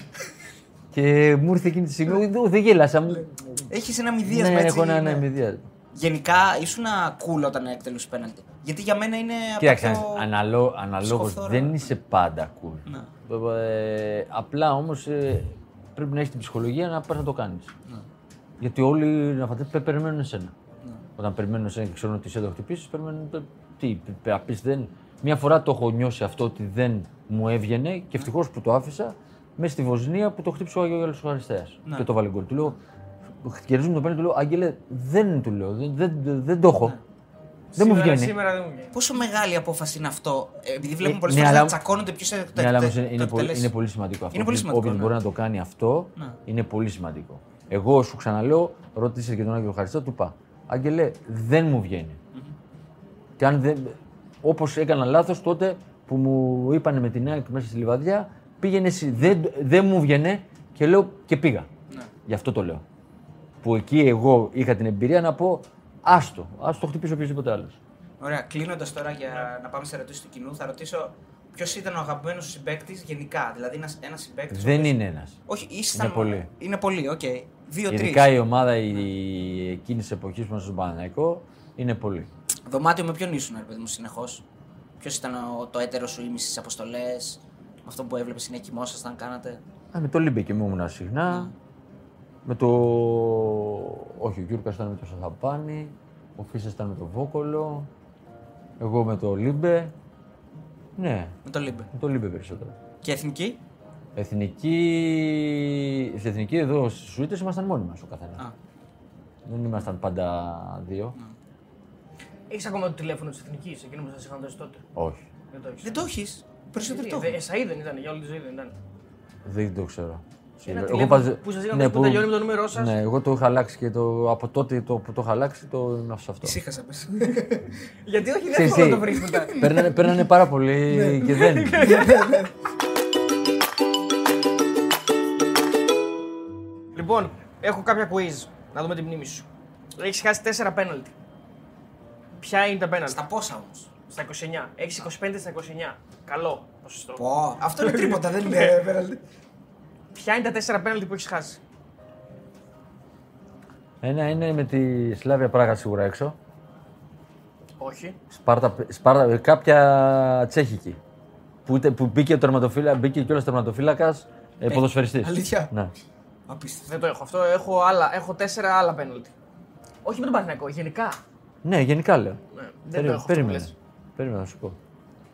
Και μου ήρθε εκείνη τη στιγμή. Δεν, δεν γέλασα. μου- Έχεις ένα Ναι, μηδίασμα έτσι. έχω ένα ναι. ναι, μηδία. Γενικά ήσουν cool όταν εκτελούσε πέναλτι. Γιατί για μένα είναι. από Κοίταξε, το- αναλό, αναλόγως σκοφθόρο. δεν είσαι πάντα cool. Ναι. Ε, απλά όμως πρέπει να έχεις την ψυχολογία να πας να το κάνεις. Ναι. Γιατί όλοι να φανταστείτε περιμένουν εσένα. Όταν περιμένουν εσένα και ξέρουν ότι εσύ θα το χτυπήσεις, περιμένουν. το- Τι, να πεις, δεν. Μια φορά το έχω νιώσει αυτό ότι δεν μου έβγαινε και ευτυχώς που το άφησα μέσα στη Βοσνία που το χτύπησε ο Άγιο Χαριστέα. Ναι. Και το βάλε γκολ. Του λέω, χαιρετίζουμε το πέντε, του λέω, Άγγελε, δεν του λέω, δεν, δεν, δεν το έχω. Δεν μου Σήμερα- βγαίνει. Σήμερα δεν μου βγαίνει. Πόσο μεγάλη απόφαση είναι αυτό. Ε, επειδή βλέπουμε Ε, πολλές ναι, φορές να αλλά- τσακώνονται ποιος θα το Ναι, αλλά εκτε- όμως είναι, το είναι, πολύ, εκτελέσει. είναι πολύ σημαντικό αυτό. Είναι πολύ σημαντικό, Όποιος ναι. μπορεί να το κάνει αυτό, Ναι. είναι πολύ σημαντικό. Εγώ σου ξαναλέω, ρώτησε και τον Άγιο Χαριστό, του είπα, Άγγελε, δεν μου βγαίνει. Και αν δεν, όπως έκανα λάθος τότε που μου είπανε με την ΑΕΚ μέσα στη Λιβαδιά, πήγαινε εσύ, δεν, δεν μου βγαινε και λέω και πήγα. Ναι. Γι' αυτό το λέω. Που εκεί εγώ είχα την εμπειρία να πω, άστο, άστο το χτυπήσει οποιοδήποτε άλλος. Ωραία, κλείνοντας τώρα για Ναι. να πάμε σε ερωτήσεις του κοινού, θα ρωτήσω ποιος ήταν ο αγαπημένος σου συμπαίκτης γενικά. Δηλαδή ένας ένας συμπαίκτης. Δεν είναι ένας. Όχι, ήταν. Είναι πολλοί. Είναι πολλοί, ΟΚ. Δύο-τρεις. Ειδικά η ομάδα η, εκείνης της εποχής που ήμασταν στον Παναθηναϊκό είναι πολλοί. Δωμάτιο με ποιον ήσουν, ρε παιδί μου, συνεχώς; Ποιος ήταν ο, το έτερό σου ήμισυ στις αποστολές, αυτό που έβλεπες ή κοιμόσασταν, κάνατε; Α, με το Λυμπε και μου ήμουν συχνά. Με το. Όχι, ο Γιούρκας ήταν με το Σαθαπάνη. Ο Φύσσας ήταν με το Βόκολο. Εγώ με το Λίμπε. Ναι, Με το Λίμπε. με το Λίμπε περισσότερο. Και εθνική; Εθνική. Στην εθνική εδώ στις σουίτες ήμασταν μόνοι μας ο καθένας. Α. Δεν ήμασταν πάντα δύο. Έχεις ακόμα το τηλέφωνο της εθνικής, εκείνο που σας είχαν δώσει τότε; Όχι. Δεν το έχεις. Δεν το έχεις. Περισσότερο το Ε, έχω. Εσαΐ δεν ήταν, για όλη τη ζωή δεν ήταν. Δεν το ξέρω. Ένα Εγώ τηλέφωνο πάντως- που σας είχαν ναι, δώσει που τελειώνει με το νούμερό σας. Ναι, εγώ το είχα αλλάξει και το, από τότε το, που το είχα αλλάξει το είμαι σε αυτό. Ησύχασα, πες. Γιατί όχι, δεν Ξέρεις εύκολο να τι, το βρεις μετά. παίρνανε, παίρνανε πάρα πολύ Ναι. και δεν. Λοιπόν, έχω κάποια quiz. Να δούμε τη μνήμη σου. Έχεις χάσει 4 πέναλτι. Ποια είναι τα πέναλτι; Στα πόσα όμως; Στα 29. Έχεις 25 στα 29. Καλό ποσοστό. Πω, αυτό είναι τρίποτα, δεν είναι πέναλτι. Ποια είναι τα 4 πέναλτι που έχεις χάσει; Ένα είναι με τη Σλάβια Πράγα σίγουρα έξω. Όχι. Σπάρτα, Σπάρτα, κάποια τσέχικη. Που, είτε- που μπήκε, ο τερματοφύλα, μπήκε και όλος τερματοφύλακας ε, ποδοσφαιριστής. αλήθεια; Ναι. Απίστευτο. Δεν το έχω αυτό. Έχω, άλλα, έχω τέσσερα άλλα πέναλτι. Όχι με τον Παναθηναϊκό, γενικά. ναι, γενικά λέω. Ναι, δεν το Περίμενε, έχω αυτό που περίμενε. λες. Περίμενε να σου πω.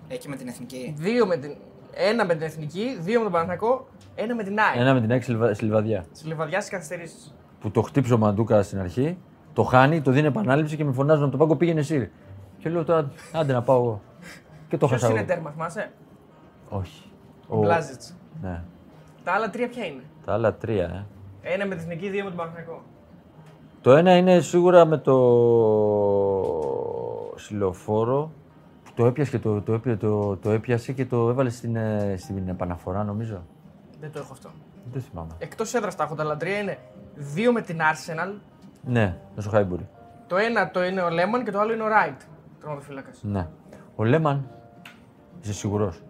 Έχει με την εθνική. Δύο με την, ένα με την Εθνική, δύο με τον Παναθηναϊκό, ένα με την ΑΕΚ. Ένα με την έξι Λιβα- στη Λιβαδιά. Στη Λεβαδιά στις καθυστερήσεις. Που το χτύψε ο Μαντούκα στην αρχή, το χάνει, το δίνει επανάληψη και με φωνάζουν από τον πάγκο πήγαινε εσύ. Και λέω τώρα, άντε να πάω εγώ. Και το χάσα Ποιο είναι εγώ. τέρμα, θυμάσαι; Όχι. Ο Μπλάζιτς. Ναι. Τα άλλα τρία ποια είναι; Τα άλλα τρία, ε. Ένα με την Εθνική, δύο με τον Παναθηναϊκό. Το ένα είναι σίγουρα με το συλλοφόρο που το έπιασε και το, το, έπια- το, το έπιασε και το έβαλε στην, ε, στην επαναφορά νομίζω. Δεν το έχω αυτό. Δεν θυμάμαι. Εκτός έδρας τα έχω τα άλλα τρία είναι δύο με την Arsenal. Ναι, με στο Χάιμπουρι. Το ένα το είναι ο Λέμον και το άλλο είναι ο Ράιτ. Τροματοφύλακα. Ναι. Ο Λέμαν, είσαι σίγουρος;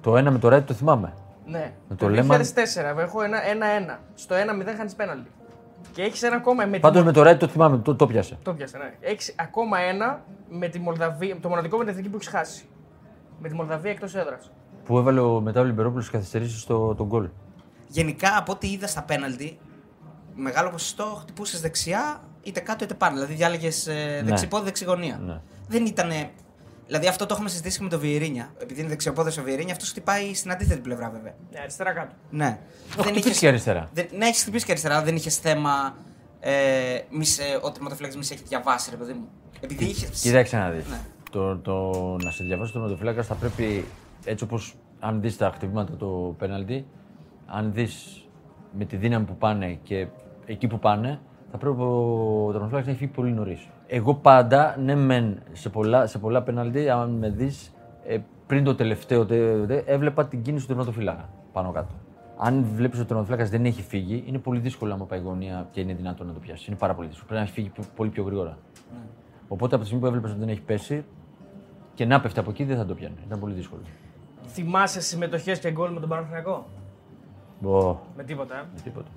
Το ένα με το Ράιτ το θυμάμαι. Ναι. Με το το 2004 Lehmann. έχω ένα-ένα. Στο 1-0 χάνεις πέναλτι. Και έχεις ένα ακόμα με Πάντως τη... με το Ράιτ το θυμάμαι, το, το πιάσε. Το πιάσε, ναι. Έχεις ακόμα ένα με τη Μολδαβία. Το μοναδικό με την εθνική που έχεις χάσει. Με τη Μολδαβία εκτός έδρας. Που έβαλε ο μετά ο Λιμπερόπουλος στις καθυστερήσεις στο τον γκολ. Γενικά από ό,τι είδα στα πέναλτι, μεγάλο ποσοστό χτυπούσες δεξιά είτε κάτω είτε πάνω. Δηλαδή διάλεγες ε, δεξιπόδι, δεξιγωνία. Ναι. Δεν ήταν. Δηλαδή αυτό το έχουμε συζητήσει και με τον Βιερίνια. Επειδή είναι δεξιοπόδε ο Βιερίνια, αυτός χτυπάει στην αντίθετη πλευρά βέβαια. Ναι, αριστερά κάτω. Ναι. χτυπήσεις και αριστερά. Δεν, ναι, έχεις χτυπήσει και αριστερά, αλλά δεν είχες θέμα. Ε, μης σε, ο τερματοφύλακα μης σε έχεις διαβάσει, ρε παιδί μου. Επειδή είχε. Κοίταξε να δεις. Ναι. Το, το, να σε διαβάσει το τερματοφύλακα θα πρέπει έτσι όπως αν δεις τα χτυπήματα το πέναλτι, αν δεις με τη δύναμη που πάνε και εκεί που πάνε, θα πρέπει ο τερματοφύλακας να έχει φύγει πολύ νωρίς. Εγώ πάντα, ναι, μεν σε πολλά, σε πολλά πέναλτι, αν με δεις ε, πριν το τελευταίο, τε, τε, έβλεπα την κίνηση του τερματοφύλακα πάνω κάτω. Αν βλέπεις ότι ο τερματοφύλακας δεν έχει φύγει, είναι πολύ δύσκολο άμα πάει γωνία και είναι δυνατόν να το πιάσει. Είναι πάρα πολύ δύσκολο. Πρέπει να έχει φύγει πο- πολύ πιο γρήγορα. Οπότε από τη στιγμή που έβλεπες ότι δεν έχει πέσει και να πέφτει από εκεί δεν θα το πιάνει. Ήταν πολύ δύσκολο. Θυμάσαι συμμετοχές και γκολ με τον Παναθηναϊκό; Μπο, Με τίποτα. Ε. με τίποτα.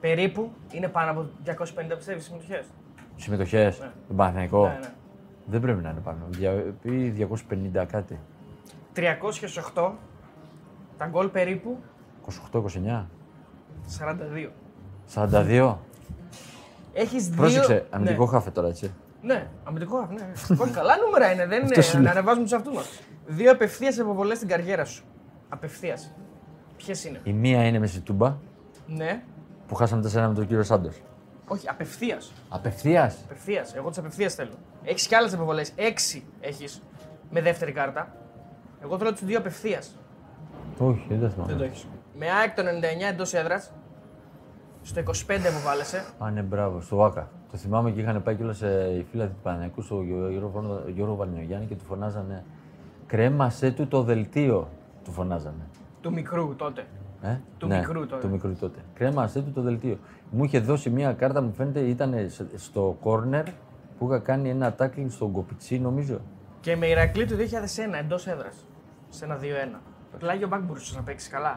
Περίπου είναι πάνω από 250 πιστεύεις συμμετοχές. Συμμετοχές, Ναι. τον Παναθηναϊκό. Ναι, ναι. Δεν πρέπει να είναι πάνω. Δια- Ή 250 κάτι. 308. Τα γκολ περίπου 28-29. 42. 42. Έχεις δύο. Πρόσεξε, αμυντικό ναι. χάφε τώρα έτσι. Ναι, αμυντικό χάφ, ναι. Όχι, καλά νούμερα είναι, δεν Αυτό είναι. σου Να λέω. ανεβάζουμε τους αυτού μας. Δύο απευθείας αποβολέ στην καριέρα σου. Απευθείας. Ποιες είναι; Η μία είναι με στη Τούμπα Ναι, που χάσαμε 4 με τον κύριο Σάντο. όχι, απευθείας. Απευθείας; Απευθείας. Εγώ τις απευθείας θέλω. Έχεις και άλλες αποβολέ. Έξι έχεις με δεύτερη κάρτα. Εγώ θέλω τους δύο απευθείας. Όχι, δεν τα θυμάμαι. Δεν το έχεις. Με ΑΕΚ το 99 εντός έδρας. Στο 25 αποβάλλεσαι. Α, ναι, μπράβο, στο ΟΑΚΑ. Το θυμάμαι και είχαν πάει κιόλας οι φίλοι του Παναγιακού στο Γιώργο, Γιώργο Βαλινογιάννη και του φωνάζανε Κρέμασέ του το δελτίο. Του φωνάζανε. Του μικρού τότε. Ε; Του μικρού τότε. Του μικρού τότε. Κρέμασέ του το δελτίο. Μου είχε δώσει μια κάρτα, μου φαίνεται, ήταν στο κόρνερ που είχα κάνει ένα tackling στον Κοπιτσή, νομίζω. Και με Ηρακλή του 2001 εντός έδρας. Σε ένα 2-1. Το πλάγιο μπακ μπορούσες να παίξεις καλά.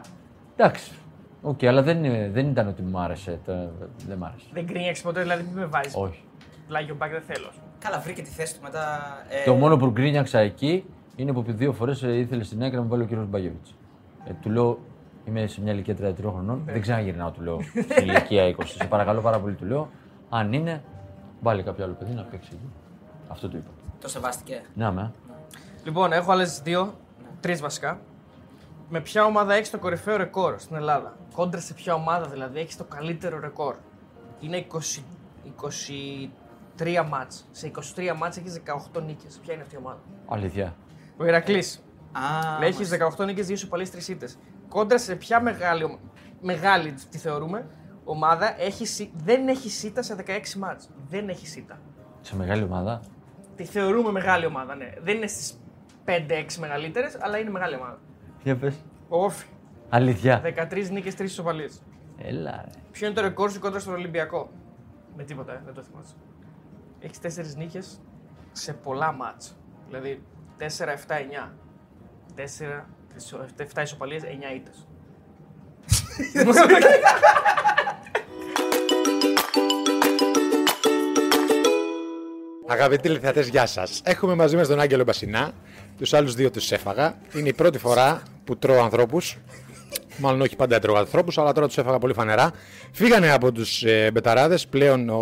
Εντάξει. Οκ, αλλά δεν, είναι- δεν ήταν ότι μου άρεσε. το- δεν μ' άρεσε. Δεν γκρίνιαξε ποτέ, δηλαδή μην με βάζεις. Όχι. Πλάγιο μπακ δεν θέλω. Καλά, βρήκε τη θέση του μετά. Ε, Το μόνο που γκρίνιαξα εκεί είναι που δύο φορές ήθελε στην άκρη να μου βάλει ο κύριος Μπαγιόβιτ. Ε, του λέω, είμαι σε μια ηλικία 33 χρονών, δεν ξαναγυρνάω, του λέω. Στην ηλικία 20. Σε παρακαλώ πάρα πολύ, του λέω. Αν είναι, βάλει κάποιο άλλο παιδί να παίξει εκεί. Αυτό του είπα. Το σεβάστηκε. Να με. Λοιπόν, έχω άλλες δύο, τρεις βασικά. Με ποια ομάδα έχεις το κορυφαίο ρεκόρ στην Ελλάδα; Κόντρα σε ποια ομάδα δηλαδή έχεις το καλύτερο ρεκόρ; Είναι 20, 23 μάτς. Σε 23 μάτς έχεις 18 νίκες. Ποια είναι αυτή η ομάδα; Αλήθεια. Ο Ηρακλής. Α, Έχεις 18 νίκες, 2 σοπαλίε, 3 ήττες. Κόντρα σε ποια μεγάλη, ομα- μεγάλη τη θεωρούμε ομάδα έχει, σι- δεν έχει σίτα σε 16 μάτς. Δεν έχει σίτα. Σε μεγάλη ομάδα; Τη θεωρούμε μεγάλη ομάδα, ναι. Δεν είναι στις 5-6 μεγαλύτερες, αλλά είναι μεγάλη ομάδα. Για πες. Ο Όφη. Αλήθεια. 13 νίκες, 3 ισοπαλίες. Έλα. ρε. Ποιο είναι το ρεκόρ σου κόντρα στον Ολυμπιακό; Με τίποτα, ε, δεν το θυμάσαι. Έχεις 4 νίκες σε πολλά μάτς. Δηλαδή 4-7-9. 4, 7 ισοπαλίες, 9 ήττες. Αγαπητοί τηλεθεατές, γεια σας. Έχουμε μαζί μας τον Άγγελο Μπασινά. Τους άλλους δύο τους έφαγα. Είναι η πρώτη φορά που τρώω ανθρώπους. Μάλλον όχι πάντα έτρωγα ανθρώπους, αλλά τώρα τους έφαγα πολύ φανερά. Φύγανε από τους ε, μπεταράδες. Πλέον ο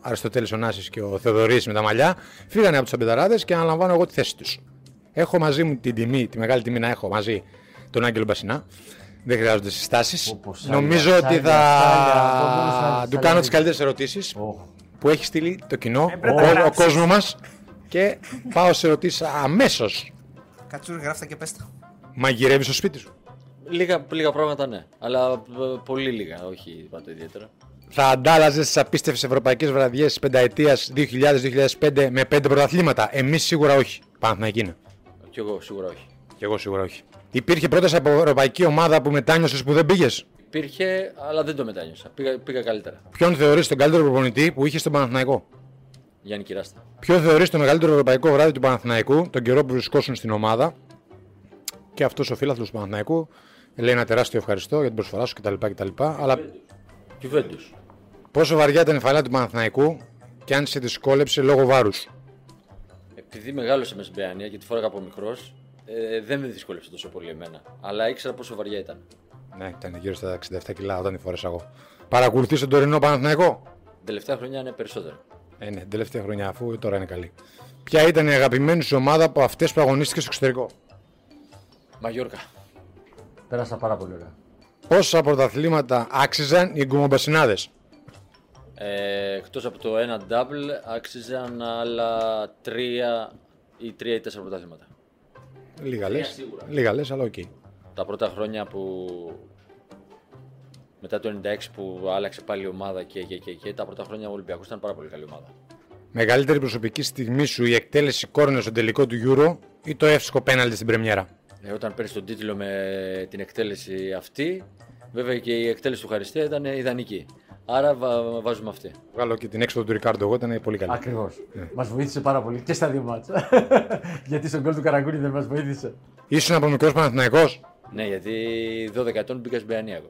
Αριστοτέλης ο Νάσης και ο Θεοδωρής με τα μαλλιά. Φύγανε από τους μπεταράδες και αναλαμβάνω εγώ τη θέση τους. Έχω μαζί μου την τιμή, τη μεγάλη τιμή να έχω μαζί τον Άγγελο Μπασινά. Δεν χρειάζονται συστάσεις. Όπως σάλια, Νομίζω ότι σάλια, θα σάλια, του σάλια. κάνω τις καλύτερες ερωτήσεις Οχ. που έχει στείλει το κοινό, Έπρεπε ο, να ο γράψεις. κόσμος μας. Και πάω σε ερωτήσεις αμέσως. Κατσούρ, γράφτα και πες τα. Μαγειρεύεις στο σπίτι σου; Λίγα, λίγα πράγματα ναι. Αλλά ε, πολύ λίγα, όχι πάντα ιδιαίτερα. Θα αντάλλαζες τις απίστευτες ευρωπαϊκές βραδιές τη πενταετία 2000-2005 με πέντε πρωταθλήματα; Εμείς σίγουρα όχι. Παναθηναϊκή είναι. Κι εγώ σίγουρα όχι. Και εγώ σίγουρα όχι. Υπήρχε πρώτα από ευρωπαϊκή ομάδα που μετάνιωσες που δεν πήγες; Υπήρχε, αλλά δεν το μετάνιωσα. Πήγα, πήγα καλύτερα. Ποιον θεωρείς τον καλύτερο προπονητή που είχες στον Παναθηναϊκό; Γιάννη Κυράστα. Ποιο θεωρείς το μεγαλύτερο ευρωπαϊκό βράδυ του Παναθηναϊκού τον καιρό που βρισκόσουν στην ομάδα; Και αυτός ο φίλαθλος του Παναθηναϊκού λέει ένα τεράστιο ευχαριστώ για την προσφορά σου κτλ. κτλ. Αλλά Juventus. πόσο βαριά ήταν η φαλά του Παναθηναϊκού και αν σε δυσκόλεψε λόγω βάρους; Επειδή μεγάλωσα με στην Παιανία και τη φόραγα από μικρός, ε, δεν με δυσκόλεψε τόσο πολύ εμένα. Αλλά ήξερα πόσο βαριά ήταν. Ναι, ήταν γύρω στα 67 κιλά όταν τη φόρεσα εγώ. Παρακολουθείς τον τωρινό Παναθηναϊκό; Την τελευταία χρονιά είναι περισσότερο. Ε, ναι, την τελευταία χρονιά αφού τώρα είναι καλή. Ποια ήταν η αγαπημένη σου ομάδα από αυτές που αγωνίστηκες στο εξωτερικό; Μαγιόρκα. Πέρασα πάρα πολύ ωραία. Πόσα πρωταθλήματα άξιζαν οι γκουμομπασινάδες; Ε, εκτός από το ένα double, άξιζαν άλλα τρία ή τρία ή τέσσερα πρωταθλήματα. Λίγα λες. Λίγα λες, αλλά ΟΚ. Τα πρώτα χρόνια που. Μετά το 96 που άλλαξε πάλι η ομάδα και, και, και, και τα πρώτα χρόνια ο Ολυμπιακός ήταν πάρα πολύ καλή ομάδα. Μεγαλύτερη προσωπική στιγμή σου η εκτέλεση κόρνερ στο τελικό του Euro ή το εύστοχο πέναλτι στην πρεμιέρα; Ε, όταν παίρνεις τον τίτλο με την εκτέλεση αυτή, βέβαια και η εκτέλεση του Χαριστέα ήταν ιδανική. Άρα βα- βάζουμε αυτή. Βγάλω και την έξοδο του Ρικάρντο, εγώ ήταν πολύ καλή. Ακριβώς. Μας βοήθησε πάρα πολύ και στα δύο μάτσα. Γιατί στο γκολ του Καραγκούνη δεν μας βοήθησε. Ήσουν από μικρό Παναθηναϊκός; Ναι, γιατί 12 ετών μπήκα στην Παιανία εγώ.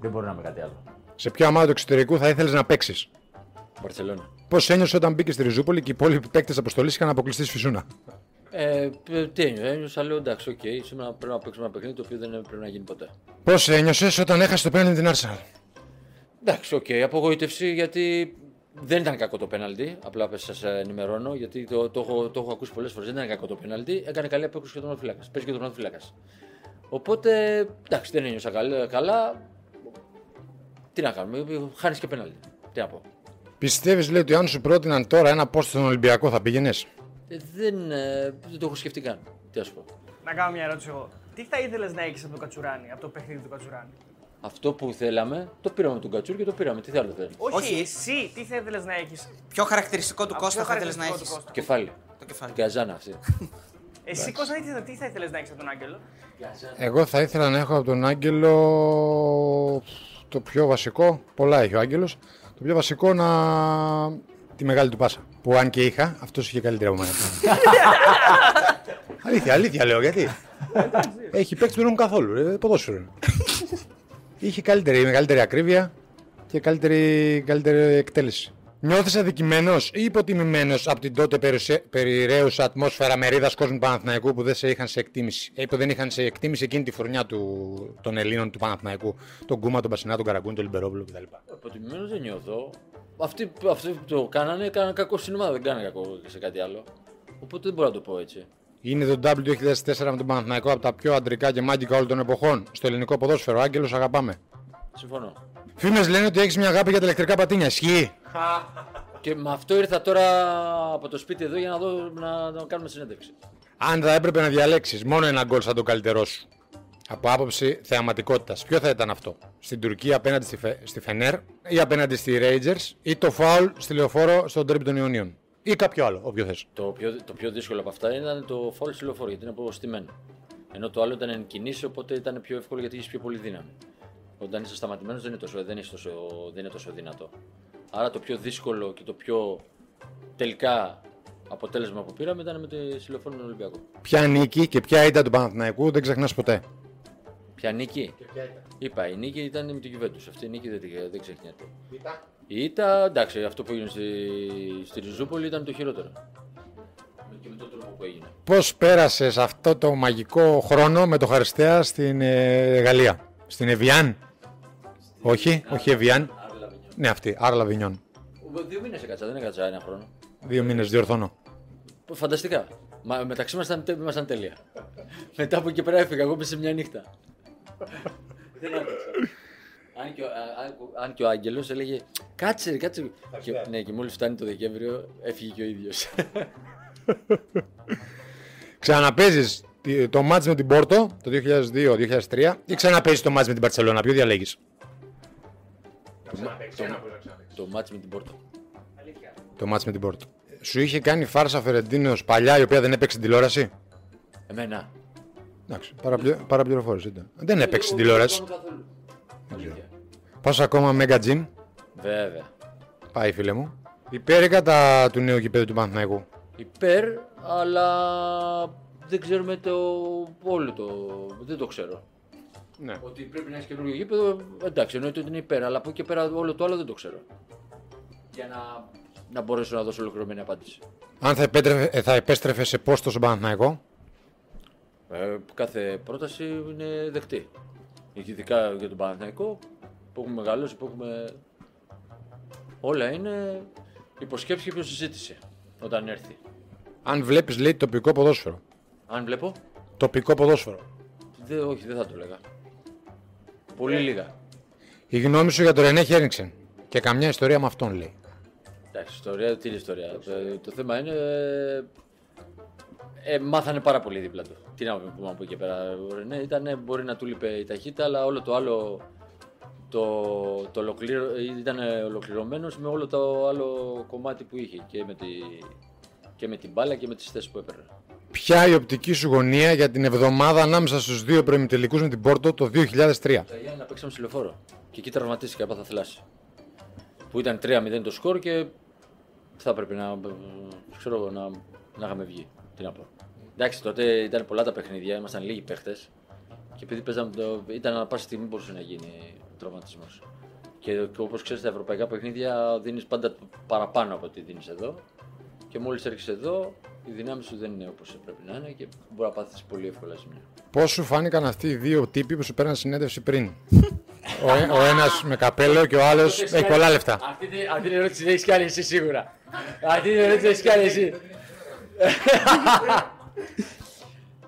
Δεν μπορεί να είμαι κάτι άλλο. Σε ποια ομάδα του εξωτερικού θα ήθελες να παίξεις; Μπαρσελόνα. Πώς ένιωσες όταν μπήκες στη Ριζούπολη και οι υπόλοιποι παίκτες αποστολής είχαν αποκλειστεί στη φυσούνα; Ε, π- τι ένιωσα, ένιωσα λέω εντάξει, ΟΚ, σήμερα πρέπει να παίξουμε ένα παιχνίδι το οποίο δεν πρέπει να γίνει ποτέ. Πώς ένιωσες όταν έχασες το πέναλτι την Arsenal; Εντάξει, ΟΚ, απογοήτευση γιατί δεν ήταν κακό το πέναλτι. Απλά σας ενημερώνω γιατί το, το, έχω, το έχω ακούσει πολλές φορές. Δεν ήταν κακό το πέναλτι. Έκανε καλή απόκρουση και ο τερματοφύλακας. Παίζει και ο τερματοφύλακας. Οπότε εντάξει, δεν ένιωσα καλά. καλά. Τι να κάνουμε, χάνεις και πέναλτι. Τι να πω. Πιστεύεις, λέει, ότι αν σου πρότειναν τώρα ένα πόστο στον Ολυμπιακό θα πήγαινες; Ε, δεν, ε, δεν το έχω σκεφτεί καν. Τι να σου πω. Να κάνω μια ερώτηση εγώ. Τι θα ήθελες να έχεις από το Κατσουράνη, από το παιχνίδι του Κατσουράνι; Αυτό που θέλαμε, το πήραμε από τον Κατσούρ και το πήραμε. Τι άλλο θέλουμε. Όχι, Όχι. εσύ τι θα ήθελε να έχεις; Ποιο χαρακτηριστικό του Από Κώστα ποιο θα ήθελε να χαρακτηριστικό έχεις. του Κώστα. Κεφάλι. Το κεφάλι. Γκαζάνα αυτή. Εσύ Κώστα τι θα- τι θα ήθελες να έχεις από τον Άγγελο; Εγώ θα ήθελα να έχω από τον Άγγελο το πιο βασικό. Πολλά έχει ο Άγγελος. Το πιο βασικό να. τη μεγάλη του πάσα. Που αν και είχα, αυτός είχε καλύτερη από μένα. αλήθεια, αλήθεια λέω γιατί; έχει παίξει που δεν έχουν καθόλου. Ρε, ποδόσφαιρο. είναι. είχε καλύτερη, μεγαλύτερη ακρίβεια και καλύτερη, καλύτερη εκτέλεση. Νιώθεις αδικημένος ή υποτιμημένος από την τότε περισε- περιραίουσα ατμόσφαιρα μερίδας κόσμου Παναθηναϊκού που δεν σε είχαν σε εκτίμηση. Ε, που δεν είχαν σε εκτίμηση εκείνη τη φουρνιά του, των Ελλήνων του Παναθηναϊκού. Τον Κούμα, τον Πασινά, τον Καραγκούνη, τον Λιμπερόπουλο κτλ. Αποτιμημένο δεν νιώθω. Αυτοί, αυτοί που το κάνανε, έκαναν κακό στην ομάδα, δεν κάνανε κακό σε κάτι άλλο. Οπότε δεν μπορώ να το πω έτσι. Είναι το W 2004 με τον Παναθηναϊκό από τα πιο αντρικά και μάγικα όλων των εποχών. Στο ελληνικό ποδόσφαιρο, Άγγελος, αγαπάμε. Συμφωνώ. Φήμες λένε ότι έχεις μια αγάπη για τα ηλεκτρικά πατίνια. Ισχύει; Και με αυτό ήρθα τώρα από το σπίτι εδώ για να, δω, να, να κάνουμε συνέντευξη. Αν θα έπρεπε να διαλέξεις μόνο ένα γκολ σαν το καλύτερό σου. Από άποψη θεαματικότητας, ποιο θα ήταν αυτό; Στην Τουρκία απέναντι στη, Φε... στη Φενέρ ή απέναντι στη Rangers ή το φάουλ στη λεωφόρο στον τρίπ των Ιωνίων; Ή κάποιο άλλο, όποιο θες. Το πιο, το πιο δύσκολο από αυτά ήταν το φόλ στη λεωφόρο γιατί είναι αποστημένο. Ενώ το άλλο ήταν εν κινήσει, οπότε ήταν πιο εύκολο γιατί έχει πιο πολύ δύναμη. Όταν είσαι σταματημένος δεν, είναι τόσο- δεν, είσαι τόσο, δεν είναι τόσο δυνατό. Άρα το πιο δύσκολο και το πιο τελικά αποτέλεσμα που πήραμε ήταν με τη λεωφόρο του Ολυμπιακού. Ποια νίκη και ποια ήταν του Παναθηναϊκού δεν ξεχνάς ποτέ. Ποια νίκη; Είπα, η νίκη ήταν με την Juventus. Αυτή η νίκη δεν, τη- δεν ξεχνιέται. Η ήττα, εντάξει, αυτό που έγινε στη, στη Ριζούπολη ήταν το χειρότερο. Και με τον τρόπο που έγινε. Πώς πέρασες αυτό το μαγικό χρόνο με το Χαριστέα στην ε, Γαλλία, στην Εβιάν; Όχι, όχι Εβιάν. Ναι, αυτή, Άρλα Βινιόν. Δύο μήνες έκατσα, δεν έκατσα ένα χρόνο. Δύο μήνες διορθώνω. Φανταστικά. Μα, μεταξύ μας ήταν, τε- ήμασταν τέλεια. Μετά από εκεί πέρα έφυγα εγώ μέσα σε μια νύχτα. δεν άντεξα. Αν και, ο, α- α- αν και ο Άγγελος έλεγε κάτσε, ρε, κάτσε. Και, ναι, και μόλις φτάνει το Δεκέμβριο έφυγε και ο ίδιος. Ξαναπέζεις το μάτς με την Πόρτο το 2002-2003 ή ξαναπέζεις το μάτς με την Παρσελόνα. Ποιο διαλέγεις; το μάτς με την Πόρτο. Το μάτς με την Πόρτο. Σου είχε κάνει φάρσα Φερεντίνο παλιά η οποία δεν έπαιξε στην τηλεόραση; Εμένα. Εντάξει, παραπλη... παραπληροφόρηση ήταν. Δεν έπαιξε στην Εγώ τηλεόραση. δεν κάνω καθόλου. Αλήθεια. Πας ακόμα Mega Gym; Βέβαια. Πάει φίλε μου. Υπέρ ή κατά του νέου κυπέδου του Παναθηναϊκού; Υπέρ, αλλά δεν ξέρουμε το όλο το. Δεν το ξέρω. Ναι. Ότι πρέπει να έχει καινούργιο γήπεδο, εντάξει, εννοείται ότι είναι υπέρ, αλλά από εκεί και πέρα όλο το άλλο δεν το ξέρω. Για να, να μπορέσω να δώσω ολοκληρωμένη απάντηση. Αν θα, επέτρεφε, ε, θα επέστρεφε σε πόστο στον Παναθηναϊκό; Ε, κάθε πρόταση είναι δεκτή. Ειδικά για τον Παναθηναϊκό που έχουμε μεγαλώσει, που έχουμε. Όλα είναι υποσκέψη και υποσυζήτηση όταν έρθει. Αν βλέπεις, λέει τοπικό ποδόσφαιρο. Αν βλέπω, Τοπικό ποδόσφαιρο. δε, όχι, δεν θα το έλεγα. Πολύ λίγα. Η γνώμη σου για τον Ρενέ Χέρνιξεν. Και καμιά ιστορία με αυτόν λέει. Εντάξει, ιστορία, τι είναι ιστορία; Το, το θέμα είναι. Ε, μάθανε πάρα πολύ δίπλα του. Τι να πούμε από εκεί και πέρα. Ο Ρενέ ήταν, μπορεί να του λείπε η ταχύτητα, αλλά όλο το άλλο. Το, το ολοκλήρω, ήταν ολοκληρωμένος με όλο το άλλο κομμάτι που είχε και με, τη, και με την μπάλα και με τις θέσεις που έπαιρνε. Ποια η οπτική σου γωνία για την εβδομάδα ανάμεσα στους δύο προημιτελικούς με την Πόρτο το 2003. Τα Γιάννη να παίξαμε στη λεωφόρο. Και εκεί τραυματίστηκε, έπαθα θλάση. Που ήταν 3-0 το σκορ και θα έπρεπε να, ξέρω, εγώ, να, να είχαμε βγει. Τι να πω. Εντάξει, τότε ήταν πολλά τα παιχνίδια, ήμασταν λίγοι παίχτες. Και επειδή παίζαμε το, ήταν ανά πάση στιγμή μπορούσε να γίνει ο τραυματισμός. Και, και όπως ξέρεις, στα ευρωπαϊκά παιχνίδια δίνεις πάντα παραπάνω από ό,τι δίνεις εδώ. Και μόλις έρχεσαι εδώ, οι δυνάμεις σου δεν είναι όπως πρέπει να είναι και μπορεί να πάθεις πολύ εύκολα ζημιά. Πώς σου φάνηκαν αυτοί οι δύο τύποι που σου παίρναν συνέντευξη πριν; ο, ε- ο ένας με καπέλο και ο άλλος έχει πολλά λεφτά. Αυτή, την- αυτή την ερώτηση δεν έχεις κάνει εσύ σίγουρα. Αυτή την ερώτηση έχεις κάνει εσύ.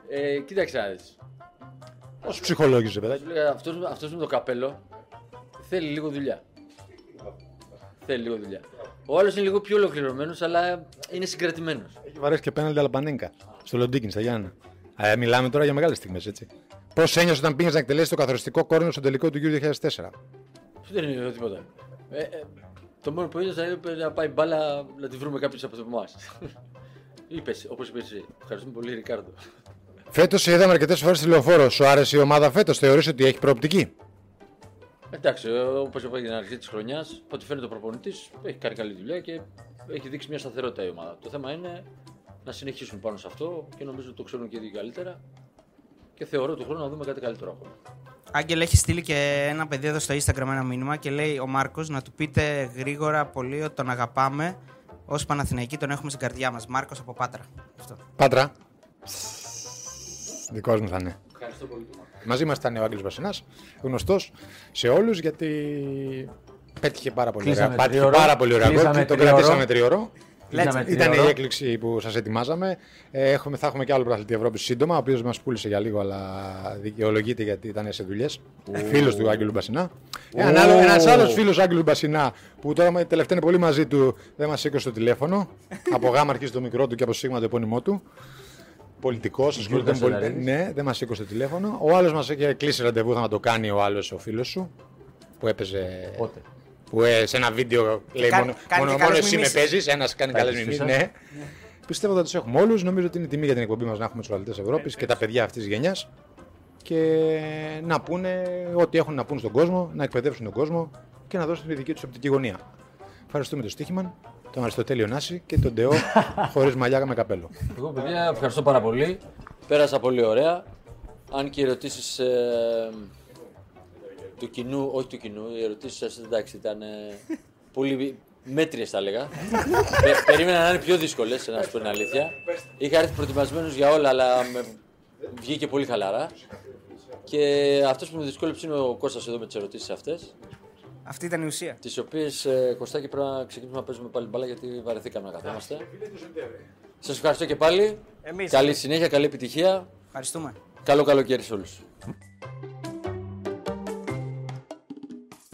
ε, κοίταξε να δεις. Πώς ψυχολόγησες, παιδάκι; Σου λέγα, αυτός, αυτός με το καπέλο θέλει λίγο δουλειά. Θέλει λίγο δουλειά. Ο άλλος είναι λίγο πιο ολοκληρωμένος, αλλά είναι συγκρατημένος. Έχει βαρέσει και πέναλτι Αλπανέγκα στο Λοντίκιν στα Γιάννα. Ε, μιλάμε τώρα για μεγάλες στιγμές, έτσι. Πώς ένιωσες όταν πήγες να εκτελέσεις το καθοριστικό κόρνο στο τελικό του Euro 2004. Αυτό δεν είναι τίποτα. Ε, ε, το μόνο που είδα είναι να πάει μπάλα να τη βρούμε κάποιος από εμάς. Είπες, όπως είπες εσύ. Ευχαριστούμε πολύ, Ρικάρδο. Φέτος σε είδαμε αρκετές φορές στη λεωφόρο. Σου άρεσε η ομάδα φέτος, θεωρείς ότι έχει προοπτική; Εντάξει, όπως είπα στην αρχή της χρονιάς, ό,τι φαίνεται ο προπονητής έχει κάνει καλή δουλειά και έχει δείξει μια σταθερότητα η ομάδα. Το θέμα είναι να συνεχίσουν πάνω σε αυτό και νομίζω ότι το ξέρουν και οι ίδιοι καλύτερα. Και θεωρώ του χρόνου να δούμε κάτι καλύτερο ακόμα. Άγγελ έχεις στείλει και ένα παιδί εδώ στο Instagram ένα μήνυμα και λέει ο Μάρκος να του πείτε γρήγορα πολύ ότι τον αγαπάμε. Ω Παναθηναϊκοί τον έχουμε στην καρδιά μας. Μάρκος από Πάτρα. Αυτό. Πάτρα. Δικός μου θα είναι. Ευχαριστώ πολύ. Μαζί μας ήταν ο Άγγελος Βασινάς, γνωστός σε όλους γιατί πέτυχε πάρα πολύ Κλείσαμε ωραία. Πάτυχε τρίωρο. πάρα πολύ ωραία γκολ Κλείσαμε και το τρίωρο. κρατήσαμε τριώρο. Κλείσαμε Ήταν η τρίωρο. έκπληξη που σας ετοιμάζαμε. Ε, Έχουμε, θα έχουμε και άλλο πρωταθλητή Ευρώπης σύντομα, ο οποίος μας πούλησε για λίγο, αλλά δικαιολογείται γιατί ήταν σε δουλειές. Φίλος του Άγγελου Μπασινά. Ένας άλλος φίλος Άγγελου Μπασινά που τώρα τελευταία είναι πολύ μαζί του, δεν μας σήκωσε το τηλέφωνο. από γάμα αρχίζει το μικρό του και από σίγμα το επώνυμό του. Πολιτικός, ασχολείται με πολιτικό. Σελαρίδης. Ναι, δεν μας σήκωσε το τηλέφωνο. Ο άλλος μας έχει κλείσει ραντεβού, θα το κάνει ο άλλος ο φίλος σου που έπαιζε. Πότε; Που ε, σε ένα βίντεο λέει κα- μόνο, κάνει μόνο, και μόνο καλές εσύ με μιμήσεις. παίζεις, ένας κάνει καλές τις μιμήσεις, φύσας. Ναι. Πιστεύω ότι θα τους έχουμε όλους. Νομίζω ότι είναι τιμή για την εκπομπή μας να έχουμε τους αθλητέ Ευρώπης και τα παιδιά αυτής της γενιάς. Και να πούνε ό,τι έχουν να πούν στον κόσμο, να εκπαιδεύσουν τον κόσμο και να δώσουν τη δική τους οπτική γωνία. Ευχαριστούμε τον Στίχημαν, τον Αριστοτέλειο Νάση και τον Ντεό χωρίς μαλλιά με καπέλο. Εγώ, παιδιά, ευχαριστώ πάρα πολύ. Πέρασα πολύ ωραία. Αν και οι ερωτήσεις του κοινού, όχι του κοινού, οι ερωτήσεις σας εντάξει ήταν ε, πολύ μέτριες, θα έλεγα. Πε, περίμενα να είναι πιο δύσκολες, να σου πω την αλήθεια. Είχα έρθει προετοιμασμένος για όλα, αλλά με... βγήκε πολύ χαλαρά. Και αυτός που με δυσκόλεψε είναι ο Κώστας εδώ με τις ερωτήσεις αυτές. Αυτή ήταν η ουσία. Τις οποίες ε, Κωστάκη πρέπει να ξεκινήσουμε να παίζουμε πάλι μπάλα γιατί βαρεθήκαμε να καθόμαστε. Σας ευχαριστώ και πάλι. Εμείς. Καλή συνέχεια, καλή επιτυχία. Ευχαριστούμε. Καλό καλοκαίρι σε όλους.